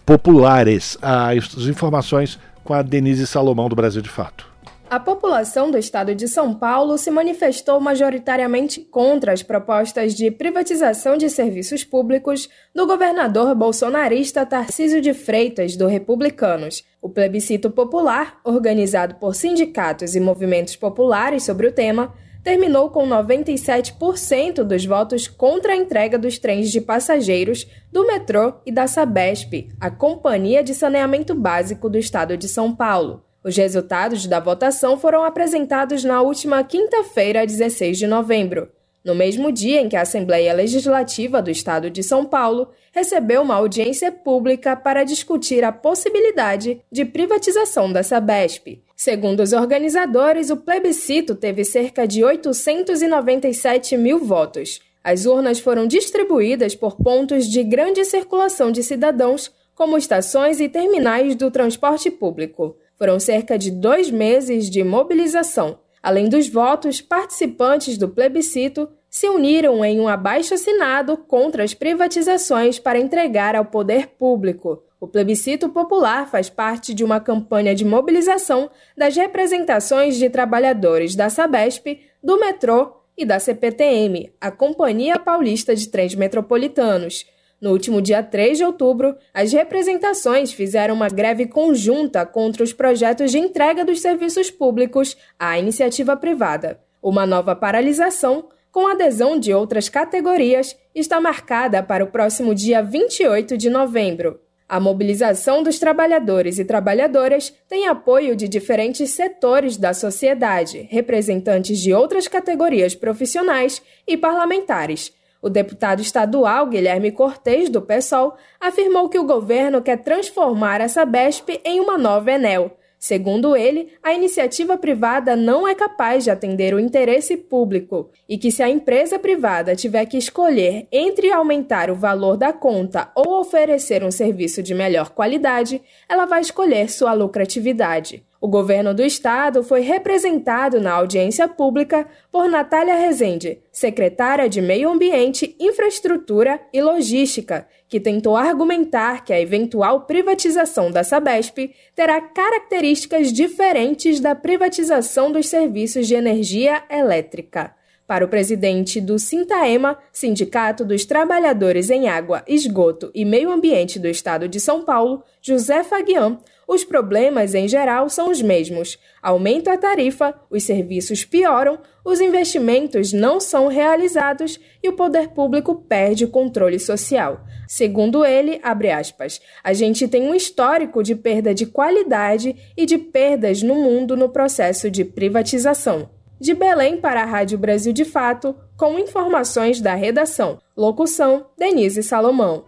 populares. As informações com a Denise Salomão, do Brasil de Fato. A população do estado de São Paulo se manifestou majoritariamente contra as propostas de privatização de serviços públicos do governador bolsonarista Tarcísio de Freitas, do Republicanos. O plebiscito popular, organizado por sindicatos e movimentos populares sobre o tema, terminou com 97% dos votos contra a entrega dos trens de passageiros do metrô e da Sabesp, a Companhia de Saneamento Básico do Estado de São Paulo. Os resultados da votação foram apresentados na última quinta-feira, 16 de novembro, no mesmo dia em que a Assembleia Legislativa do Estado de São Paulo recebeu uma audiência pública para discutir a possibilidade de privatização da Sabesp. Segundo os organizadores, o plebiscito teve cerca de 897 mil votos. As urnas foram distribuídas por pontos de grande circulação de cidadãos, como estações e terminais do transporte público. Foram cerca de dois meses de mobilização. Além dos votos, participantes do plebiscito se uniram em um abaixo-assinado contra as privatizações para entregar ao poder público. O plebiscito popular faz parte de uma campanha de mobilização das representações de trabalhadores da Sabesp, do metrô e da CPTM, a Companhia Paulista de Trens Metropolitanos. No último dia 3 de outubro, as representações fizeram uma greve conjunta contra os projetos de entrega dos serviços públicos à iniciativa privada. Uma nova paralisação, com adesão de outras categorias, está marcada para o próximo dia 28 de novembro. A mobilização dos trabalhadores e trabalhadoras tem apoio de diferentes setores da sociedade, representantes de outras categorias profissionais e parlamentares o deputado estadual Guilherme Cortes, do PSOL, afirmou que o governo quer transformar essa Sabesp em uma nova Enel. Segundo ele, a iniciativa privada não é capaz de atender o interesse público e que, se a empresa privada tiver que escolher entre aumentar o valor da conta ou oferecer um serviço de melhor qualidade, ela vai escolher sua lucratividade. O governo do estado foi representado na audiência pública por Natália Rezende, secretária de Meio Ambiente, Infraestrutura e Logística, que tentou argumentar que a eventual privatização da Sabesp terá características diferentes da privatização dos serviços de energia elétrica. Para o presidente do Sintaema, Sindicato dos Trabalhadores em Água, Esgoto e Meio Ambiente do Estado de São Paulo, José Faguian, os problemas em geral são os mesmos. Aumenta a tarifa, os serviços pioram, os investimentos não são realizados e o poder público perde o controle social. Segundo ele, aspas, a gente tem um histórico de perda de qualidade e de perdas no mundo no processo de privatização. De Belém para a Rádio Brasil de Fato, com informações da redação. Locução: Denise Salomão.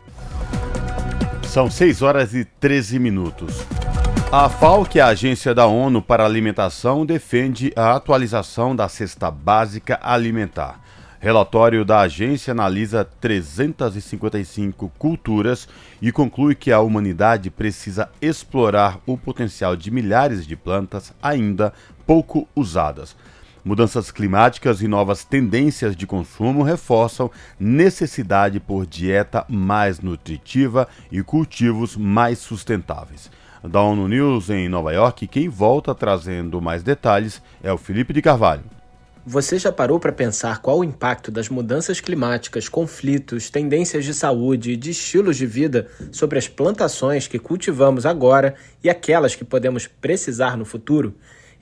São 6 horas e 13 minutos. A FAO, que é a Agência da ONU para Alimentação, defende a atualização da cesta básica alimentar. Relatório da agência analisa 355 culturas e conclui que a humanidade precisa explorar o potencial de milhares de plantas ainda pouco usadas. Mudanças climáticas e novas tendências de consumo reforçam necessidade por dieta mais nutritiva e cultivos mais sustentáveis da ONU News em Nova York. Quem volta trazendo mais detalhes é o Felipe de Carvalho. Você já parou para pensar qual o impacto das mudanças climáticas, conflitos, tendências de saúde e de estilos de vida sobre as plantações que cultivamos agora e aquelas que podemos precisar no futuro?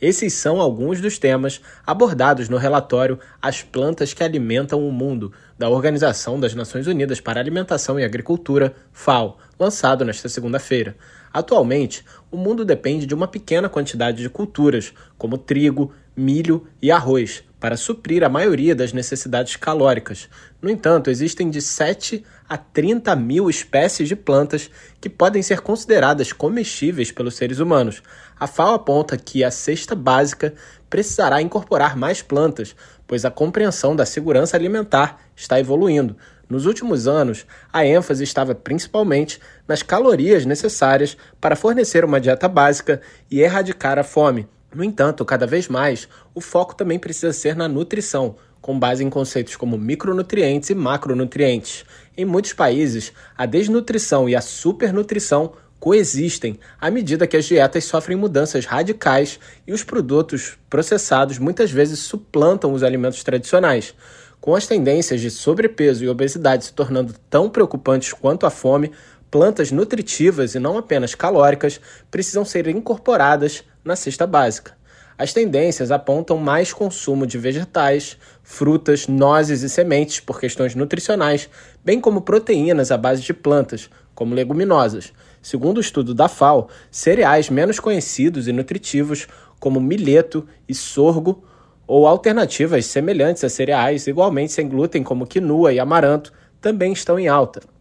Esses são alguns dos temas abordados no relatório As Plantas que Alimentam o Mundo, da Organização das Nações Unidas para Alimentação e Agricultura, FAO, lançado nesta segunda-feira. Atualmente, o mundo depende de uma pequena quantidade de culturas, como trigo, milho e arroz, para suprir a maioria das necessidades calóricas. No entanto, existem de 7 a 30 mil espécies de plantas que podem ser consideradas comestíveis pelos seres humanos. A FAO aponta que a cesta básica precisará incorporar mais plantas, pois a compreensão da segurança alimentar está evoluindo. Nos últimos anos, a ênfase estava principalmente nas calorias necessárias para fornecer uma dieta básica e erradicar a fome. No entanto, cada vez mais, o foco também precisa ser na nutrição, com base em conceitos como micronutrientes e macronutrientes. Em muitos países, a desnutrição e a supernutrição coexistem à medida que as dietas sofrem mudanças radicais e os produtos processados muitas vezes suplantam os alimentos tradicionais. Com as tendências de sobrepeso e obesidade se tornando tão preocupantes quanto a fome, plantas nutritivas e não apenas calóricas precisam ser incorporadas na cesta básica. As tendências apontam mais consumo de vegetais, frutas, nozes e sementes por questões nutricionais, bem como proteínas à base de plantas, como leguminosas. Segundo o estudo da FAO, cereais menos conhecidos e nutritivos, como milheto e sorgo, ou alternativas semelhantes a cereais igualmente sem glúten, como quinoa e amaranto, também estão em alta.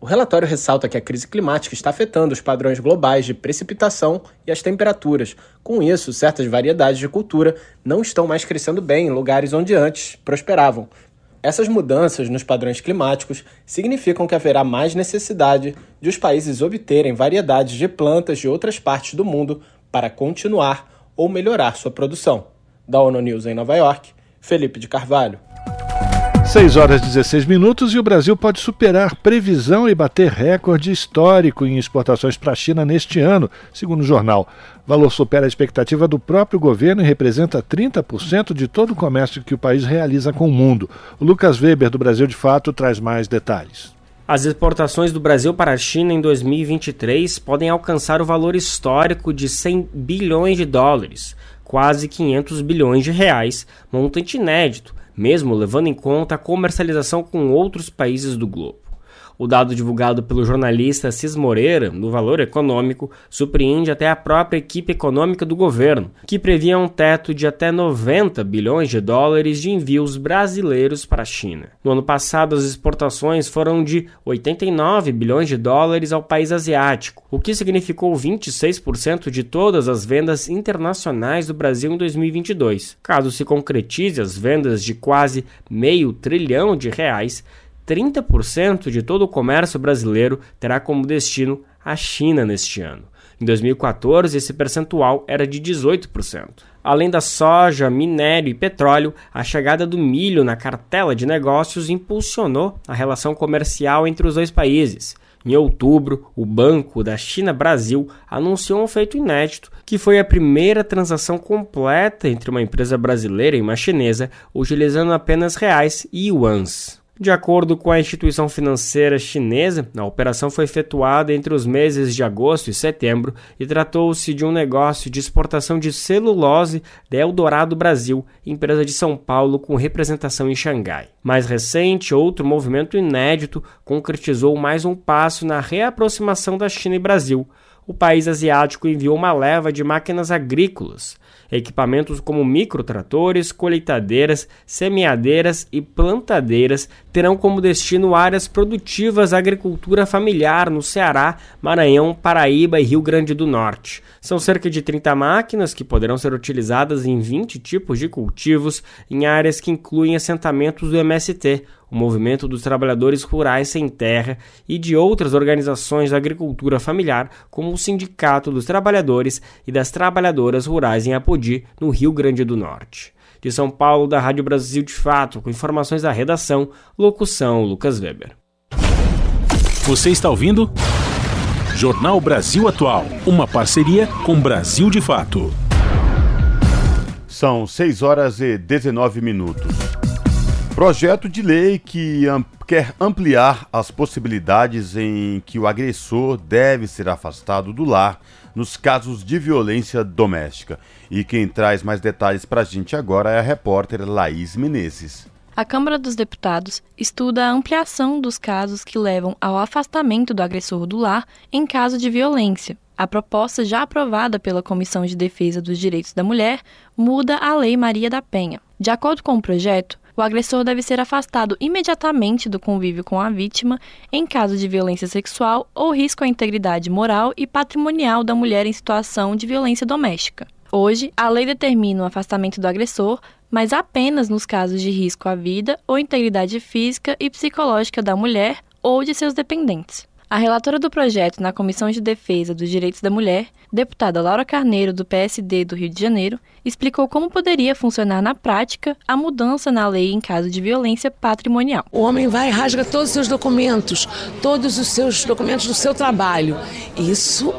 O relatório ressalta que a crise climática está afetando os padrões globais de precipitação e as temperaturas. Com isso, certas variedades de cultura não estão mais crescendo bem em lugares onde antes prosperavam. Essas mudanças nos padrões climáticos significam que haverá mais necessidade de os países obterem variedades de plantas de outras partes do mundo para continuar ou melhorar sua produção. Da ONU News em Nova York, Felipe de Carvalho. 6 horas e 16 minutos e o Brasil pode superar previsão e bater recorde histórico em exportações para a China neste ano, segundo o jornal. O valor supera a expectativa do próprio governo e representa 30% de todo o comércio que o país realiza com o mundo. O Lucas Weber, do Brasil de Fato, traz mais detalhes. As exportações do Brasil para a China em 2023 podem alcançar o valor histórico de 100 bilhões de dólares, quase 500 bilhões de reais, montante inédito mesmo levando em conta a comercialização com outros países do globo. O dado divulgado pelo jornalista Cis Moreira, no Valor Econômico, surpreende até a própria equipe econômica do governo, que previa um teto de até 90 bilhões de dólares de envios brasileiros para a China. No ano passado, as exportações foram de 89 bilhões de dólares ao país asiático, o que significou 26% de todas as vendas internacionais do Brasil em 2022. Caso se concretize as vendas de quase meio trilhão de reais, 30% de todo o comércio brasileiro terá como destino a China neste ano. Em 2014, esse percentual era de 18%. Além da soja, minério e petróleo, a chegada do milho na cartela de negócios impulsionou a relação comercial entre os dois países. Em outubro, o Banco da China Brasil anunciou um feito inédito, que foi a primeira transação completa entre uma empresa brasileira e uma chinesa, utilizando apenas reais e yuans. De acordo com a instituição financeira chinesa, a operação foi efetuada entre os meses de agosto e setembro e tratou-se de um negócio de exportação de celulose da Eldorado Brasil, empresa de São Paulo com representação em Xangai. Mais recente, outro movimento inédito concretizou mais um passo na reaproximação da China e Brasil. O país asiático enviou uma leva de máquinas agrícolas Equipamentos como microtratores, colheitadeiras, semeadeiras e plantadeiras terão como destino áreas produtivas da agricultura familiar no Ceará, Maranhão, Paraíba e Rio Grande do Norte. São cerca de 30 máquinas que poderão ser utilizadas em 20 tipos de cultivos em áreas que incluem assentamentos do MST, o Movimento dos Trabalhadores Rurais Sem Terra e de outras organizações da agricultura familiar, como o Sindicato dos Trabalhadores e das Trabalhadoras Rurais em Apodi, no Rio Grande do Norte. De São Paulo, da Rádio Brasil de Fato, com informações da redação, locução Lucas Weber. Você está ouvindo? Jornal Brasil Atual, uma parceria com Brasil de Fato. São 6 horas e 19 minutos. Projeto de lei que, quer ampliar as possibilidades em que o agressor deve ser afastado do lar nos casos de violência doméstica. E quem traz mais detalhes para a gente agora é a repórter Laís Menezes. A Câmara dos Deputados estuda a ampliação dos casos que levam ao afastamento do agressor do lar em caso de violência. A proposta, já aprovada pela Comissão de Defesa dos Direitos da Mulher, muda a Lei Maria da Penha. De acordo com o projeto, o agressor deve ser afastado imediatamente do convívio com a vítima em caso de violência sexual ou risco à integridade moral e patrimonial da mulher em situação de violência doméstica. Hoje, a lei determina o afastamento do agressor, mas apenas nos casos de risco à vida ou integridade física e psicológica da mulher ou de seus dependentes. A relatora do projeto na Comissão de Defesa dos Direitos da Mulher, deputada Laura Carneiro, do PSD do Rio de Janeiro, explicou como poderia funcionar na prática a mudança na lei em caso de violência patrimonial. O homem vai e rasga todos os seus documentos, todos os seus documentos do seu trabalho. Isso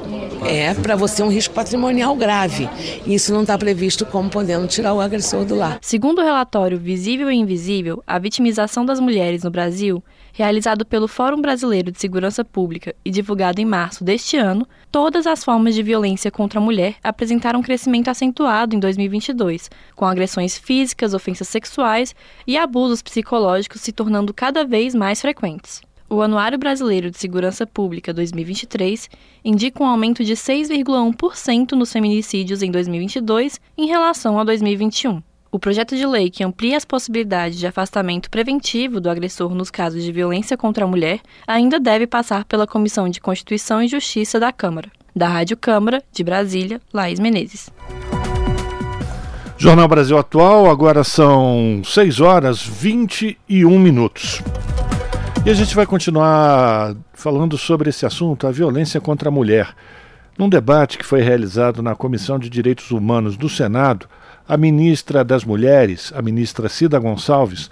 é para você um risco patrimonial grave. Isso não está previsto como podendo tirar o agressor do lar. Segundo o relatório Visível e Invisível, a vitimização das mulheres no Brasil realizado pelo Fórum Brasileiro de Segurança Pública e divulgado em março deste ano, todas as formas de violência contra a mulher apresentaram um crescimento acentuado em 2022, com agressões físicas, ofensas sexuais e abusos psicológicos se tornando cada vez mais frequentes. O Anuário Brasileiro de Segurança Pública 2023 indica um aumento de 6,1% nos feminicídios em 2022 em relação a 2021. O projeto de lei que amplia as possibilidades de afastamento preventivo do agressor nos casos de violência contra a mulher ainda deve passar pela Comissão de Constituição e Justiça da Câmara. Da Rádio Câmara, de Brasília, Laís Menezes. Jornal Brasil Atual, agora são 6 horas 21 minutos. E a gente vai continuar falando sobre esse assunto, a violência contra a mulher. Num debate que foi realizado na Comissão de Direitos Humanos do Senado, a ministra das Mulheres, a ministra Cida Gonçalves,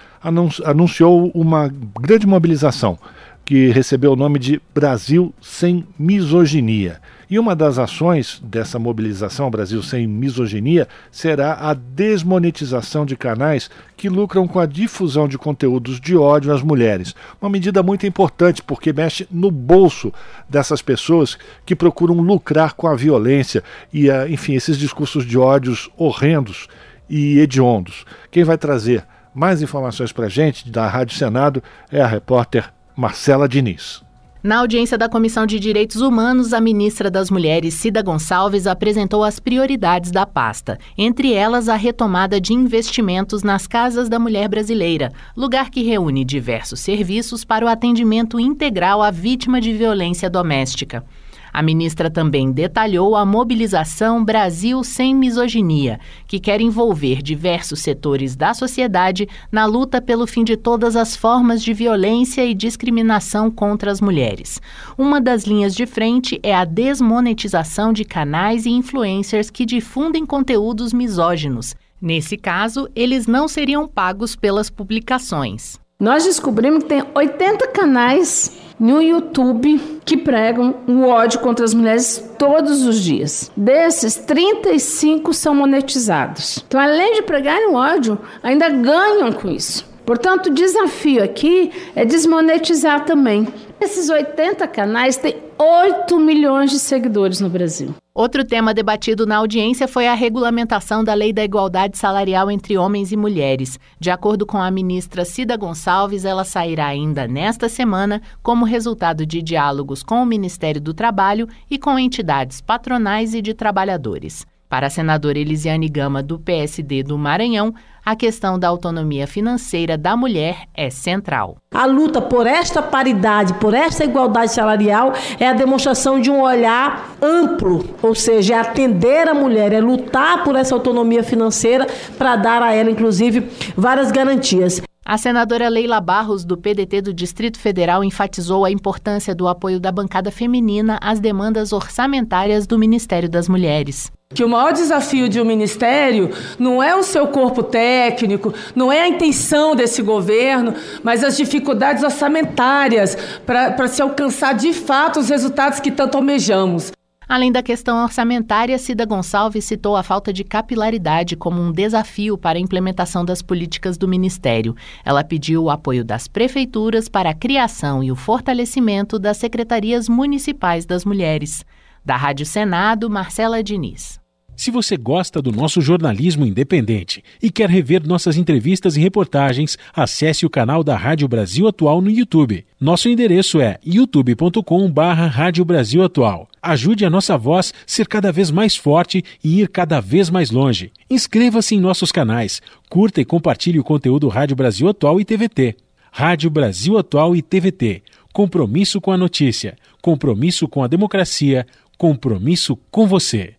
anunciou uma grande mobilização que recebeu o nome de Brasil Sem Misoginia. E uma das ações dessa mobilização Brasil Sem Misoginia será a desmonetização de canais que lucram com a difusão de conteúdos de ódio às mulheres. Uma medida muito importante porque mexe no bolso dessas pessoas que procuram lucrar com a violência e, enfim, esses discursos de ódios horrendos e hediondos. Quem vai trazer mais informações para a gente da Rádio Senado é a repórter Marcela Diniz. Na audiência da Comissão de Direitos Humanos, a ministra das Mulheres, Cida Gonçalves, apresentou as prioridades da pasta, entre elas a retomada de investimentos nas Casas da Mulher Brasileira, lugar que reúne diversos serviços para o atendimento integral à vítima de violência doméstica. A ministra também detalhou a mobilização Brasil Sem Misoginia, que quer envolver diversos setores da sociedade na luta pelo fim de todas as formas de violência e discriminação contra as mulheres. Uma das linhas de frente é a desmonetização de canais e influencers que difundem conteúdos misóginos. Nesse caso, eles não seriam pagos pelas publicações. Nós descobrimos que tem 80 canais no YouTube que pregam o ódio contra as mulheres todos os dias. Desses, 35 são monetizados. Então, além de pregarem o ódio, ainda ganham com isso. Portanto, o desafio aqui é desmonetizar também. Esses 80 canais têm 8 milhões de seguidores no Brasil. Outro tema debatido na audiência foi a regulamentação da Lei da Igualdade Salarial entre Homens e Mulheres. De acordo com a ministra Cida Gonçalves, ela sairá ainda nesta semana como resultado de diálogos com o Ministério do Trabalho e com entidades patronais e de trabalhadores. Para a senadora Elisiane Gama, do PSD do Maranhão, a questão da autonomia financeira da mulher é central. A luta por esta paridade, por esta igualdade salarial, é a demonstração de um olhar amplo, ou seja, é atender a mulher, é lutar por essa autonomia financeira para dar a ela, inclusive, várias garantias. A senadora Leila Barros, do PDT do Distrito Federal, enfatizou a importância do apoio da bancada feminina às demandas orçamentárias do Ministério das Mulheres. Que o maior desafio de um ministério não é o seu corpo técnico, não é a intenção desse governo, mas as dificuldades orçamentárias para se alcançar de fato os resultados que tanto almejamos. Além da questão orçamentária, Cida Gonçalves citou a falta de capilaridade como um desafio para a implementação das políticas do Ministério. Ela pediu o apoio das prefeituras para a criação e o fortalecimento das secretarias municipais das mulheres. Da Rádio Senado, Marcela Diniz. Se você gosta do nosso jornalismo independente e quer rever nossas entrevistas e reportagens, acesse o canal da Rádio Brasil Atual no YouTube. Nosso endereço é youtube.com/barra Rádio Brasil Atual. Ajude a nossa voz ser cada vez mais forte e ir cada vez mais longe. Inscreva-se em nossos canais, curta e compartilhe o conteúdo Rádio Brasil Atual e TVT. Rádio Brasil Atual e TVT. Compromisso com a notícia, compromisso com a democracia, compromisso com você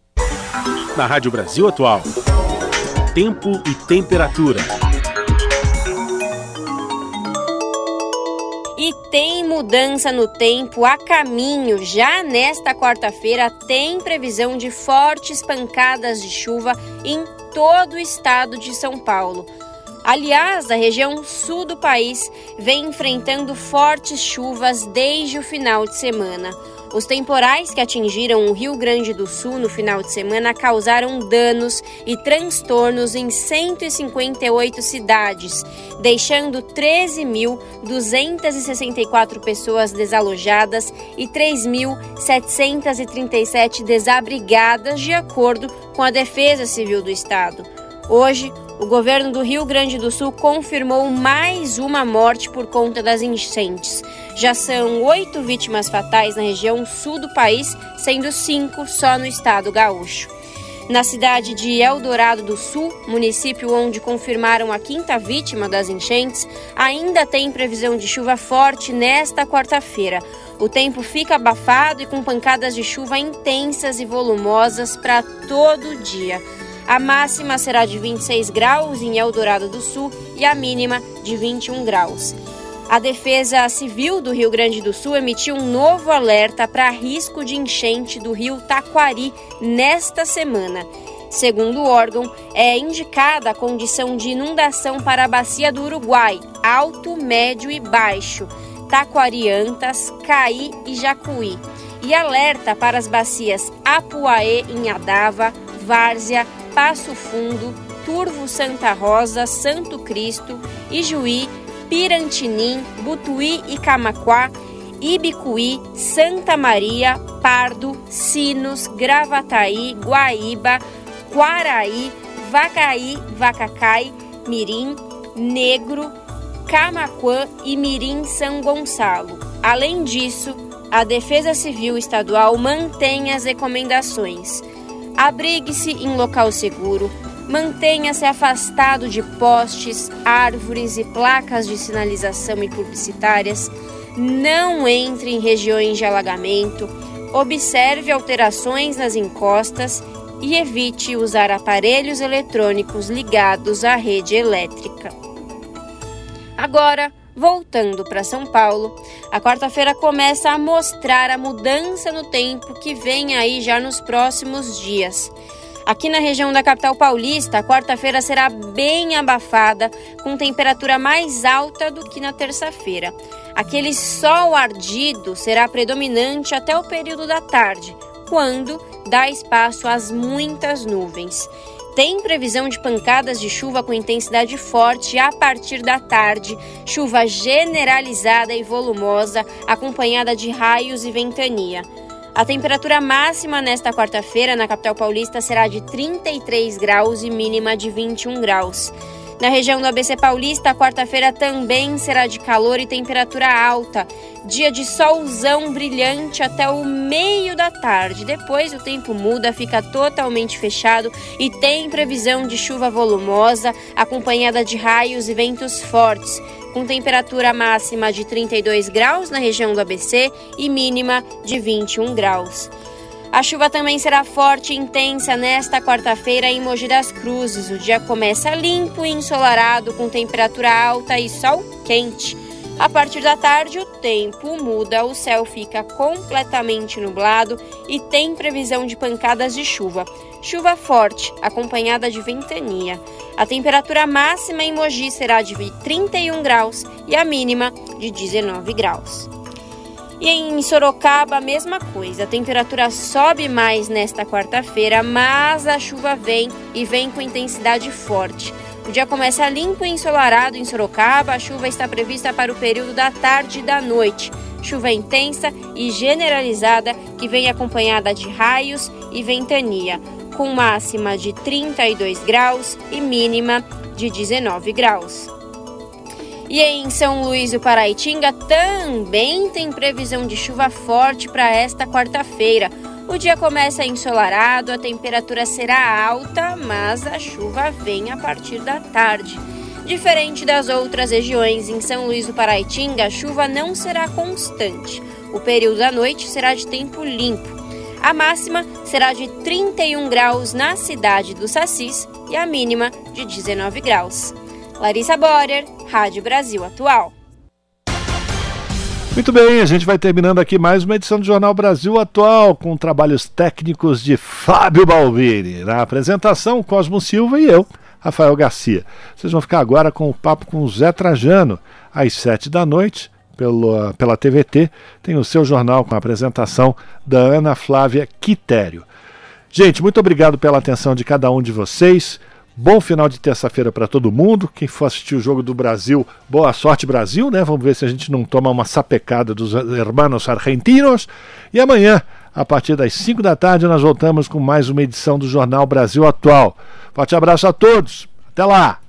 na Rádio Brasil Atual. Tempo e temperatura. E tem mudança no tempo a caminho. Já nesta quarta-feira tem previsão de fortes pancadas de chuva em todo o estado de São Paulo. Aliás, a região sul do país vem enfrentando fortes chuvas desde o final de semana. Os temporais que atingiram o Rio Grande do Sul no final de semana causaram danos e transtornos em 158 cidades, deixando 13.264 pessoas desalojadas e 3.737 desabrigadas, de acordo com a Defesa Civil do Estado. Hoje, o governo do Rio Grande do Sul confirmou mais uma morte por conta das enchentes. Já são oito vítimas fatais na região sul do país, sendo cinco só no estado gaúcho. Na cidade de Eldorado do Sul, município onde confirmaram a quinta vítima das enchentes, ainda tem previsão de chuva forte nesta quarta-feira. O tempo fica abafado e com pancadas de chuva intensas e volumosas para todo o dia. A máxima será de 26 graus em Eldorado do Sul e a mínima de 21 graus. A Defesa Civil do Rio Grande do Sul emitiu um novo alerta para risco de enchente do rio Taquari nesta semana. Segundo o órgão, é indicada a condição de inundação para a bacia do Uruguai, alto, médio e baixo, Taquariantas, Caí e Jacuí, e alerta para as bacias Apuaê em Adava, Várzea, Passo Fundo, Turvo Santa Rosa, Santo Cristo, Ijuí, Pirantinim, Butuí e Camaquá, Ibicuí, Santa Maria, Pardo, Sinos, Gravataí, Guaíba, Quaraí, Vacaí, Vacacai, Mirim, Negro, Camaquã e Mirim São Gonçalo. Além disso, a Defesa Civil Estadual mantém as recomendações Abrigue-se em local seguro. Mantenha-se afastado de postes, árvores e placas de sinalização e publicitárias. Não entre em regiões de alagamento. Observe alterações nas encostas e evite usar aparelhos eletrônicos ligados à rede elétrica. Agora, Voltando para São Paulo, a quarta-feira começa a mostrar a mudança no tempo que vem aí já nos próximos dias. Aqui na região da capital paulista, a quarta-feira será bem abafada, com temperatura mais alta do que na terça-feira. Aquele sol ardido será predominante até o período da tarde, quando dá espaço às muitas nuvens. Tem previsão de pancadas de chuva com intensidade forte a partir da tarde, chuva generalizada e volumosa, acompanhada de raios e ventania. A temperatura máxima nesta quarta-feira na capital paulista será de 33 graus e mínima de 21 graus. Na região do ABC Paulista, quarta-feira também será de calor e temperatura alta. Dia de solzão brilhante até o meio da tarde. Depois o tempo muda, fica totalmente fechado e tem previsão de chuva volumosa, acompanhada de raios e ventos fortes com temperatura máxima de 32 graus na região do ABC e mínima de 21 graus. A chuva também será forte e intensa nesta quarta-feira em Mogi das Cruzes. O dia começa limpo e ensolarado, com temperatura alta e sol quente. A partir da tarde, o tempo muda, o céu fica completamente nublado e tem previsão de pancadas de chuva. Chuva forte, acompanhada de ventania. A temperatura máxima em Mogi será de 31 graus e a mínima de 19 graus. E em Sorocaba, a mesma coisa. A temperatura sobe mais nesta quarta-feira, mas a chuva vem e vem com intensidade forte. O dia começa limpo e ensolarado em Sorocaba. A chuva está prevista para o período da tarde e da noite. Chuva intensa e generalizada que vem acompanhada de raios e ventania, com máxima de 32 graus e mínima de 19 graus. E em São Luís do Paraitinga também tem previsão de chuva forte para esta quarta-feira. O dia começa ensolarado, a temperatura será alta, mas a chuva vem a partir da tarde. Diferente das outras regiões, em São Luís do Paraitinga, a chuva não será constante. O período da noite será de tempo limpo. A máxima será de 31 graus na cidade do Sassis e a mínima de 19 graus. Larissa Borer, Rádio Brasil Atual. Muito bem, a gente vai terminando aqui mais uma edição do Jornal Brasil Atual, com trabalhos técnicos de Fábio Balbini. Na apresentação, Cosmo Silva e eu, Rafael Garcia. Vocês vão ficar agora com o papo com o Zé Trajano, às sete da noite, pela, pela TVT. Tem o seu jornal com a apresentação da Ana Flávia Quitério. Gente, muito obrigado pela atenção de cada um de vocês. Bom final de terça-feira para todo mundo. Quem for assistir o jogo do Brasil, boa sorte, Brasil, né? Vamos ver se a gente não toma uma sapecada dos hermanos argentinos. E amanhã, a partir das 5 da tarde, nós voltamos com mais uma edição do Jornal Brasil Atual. Forte abraço a todos. Até lá!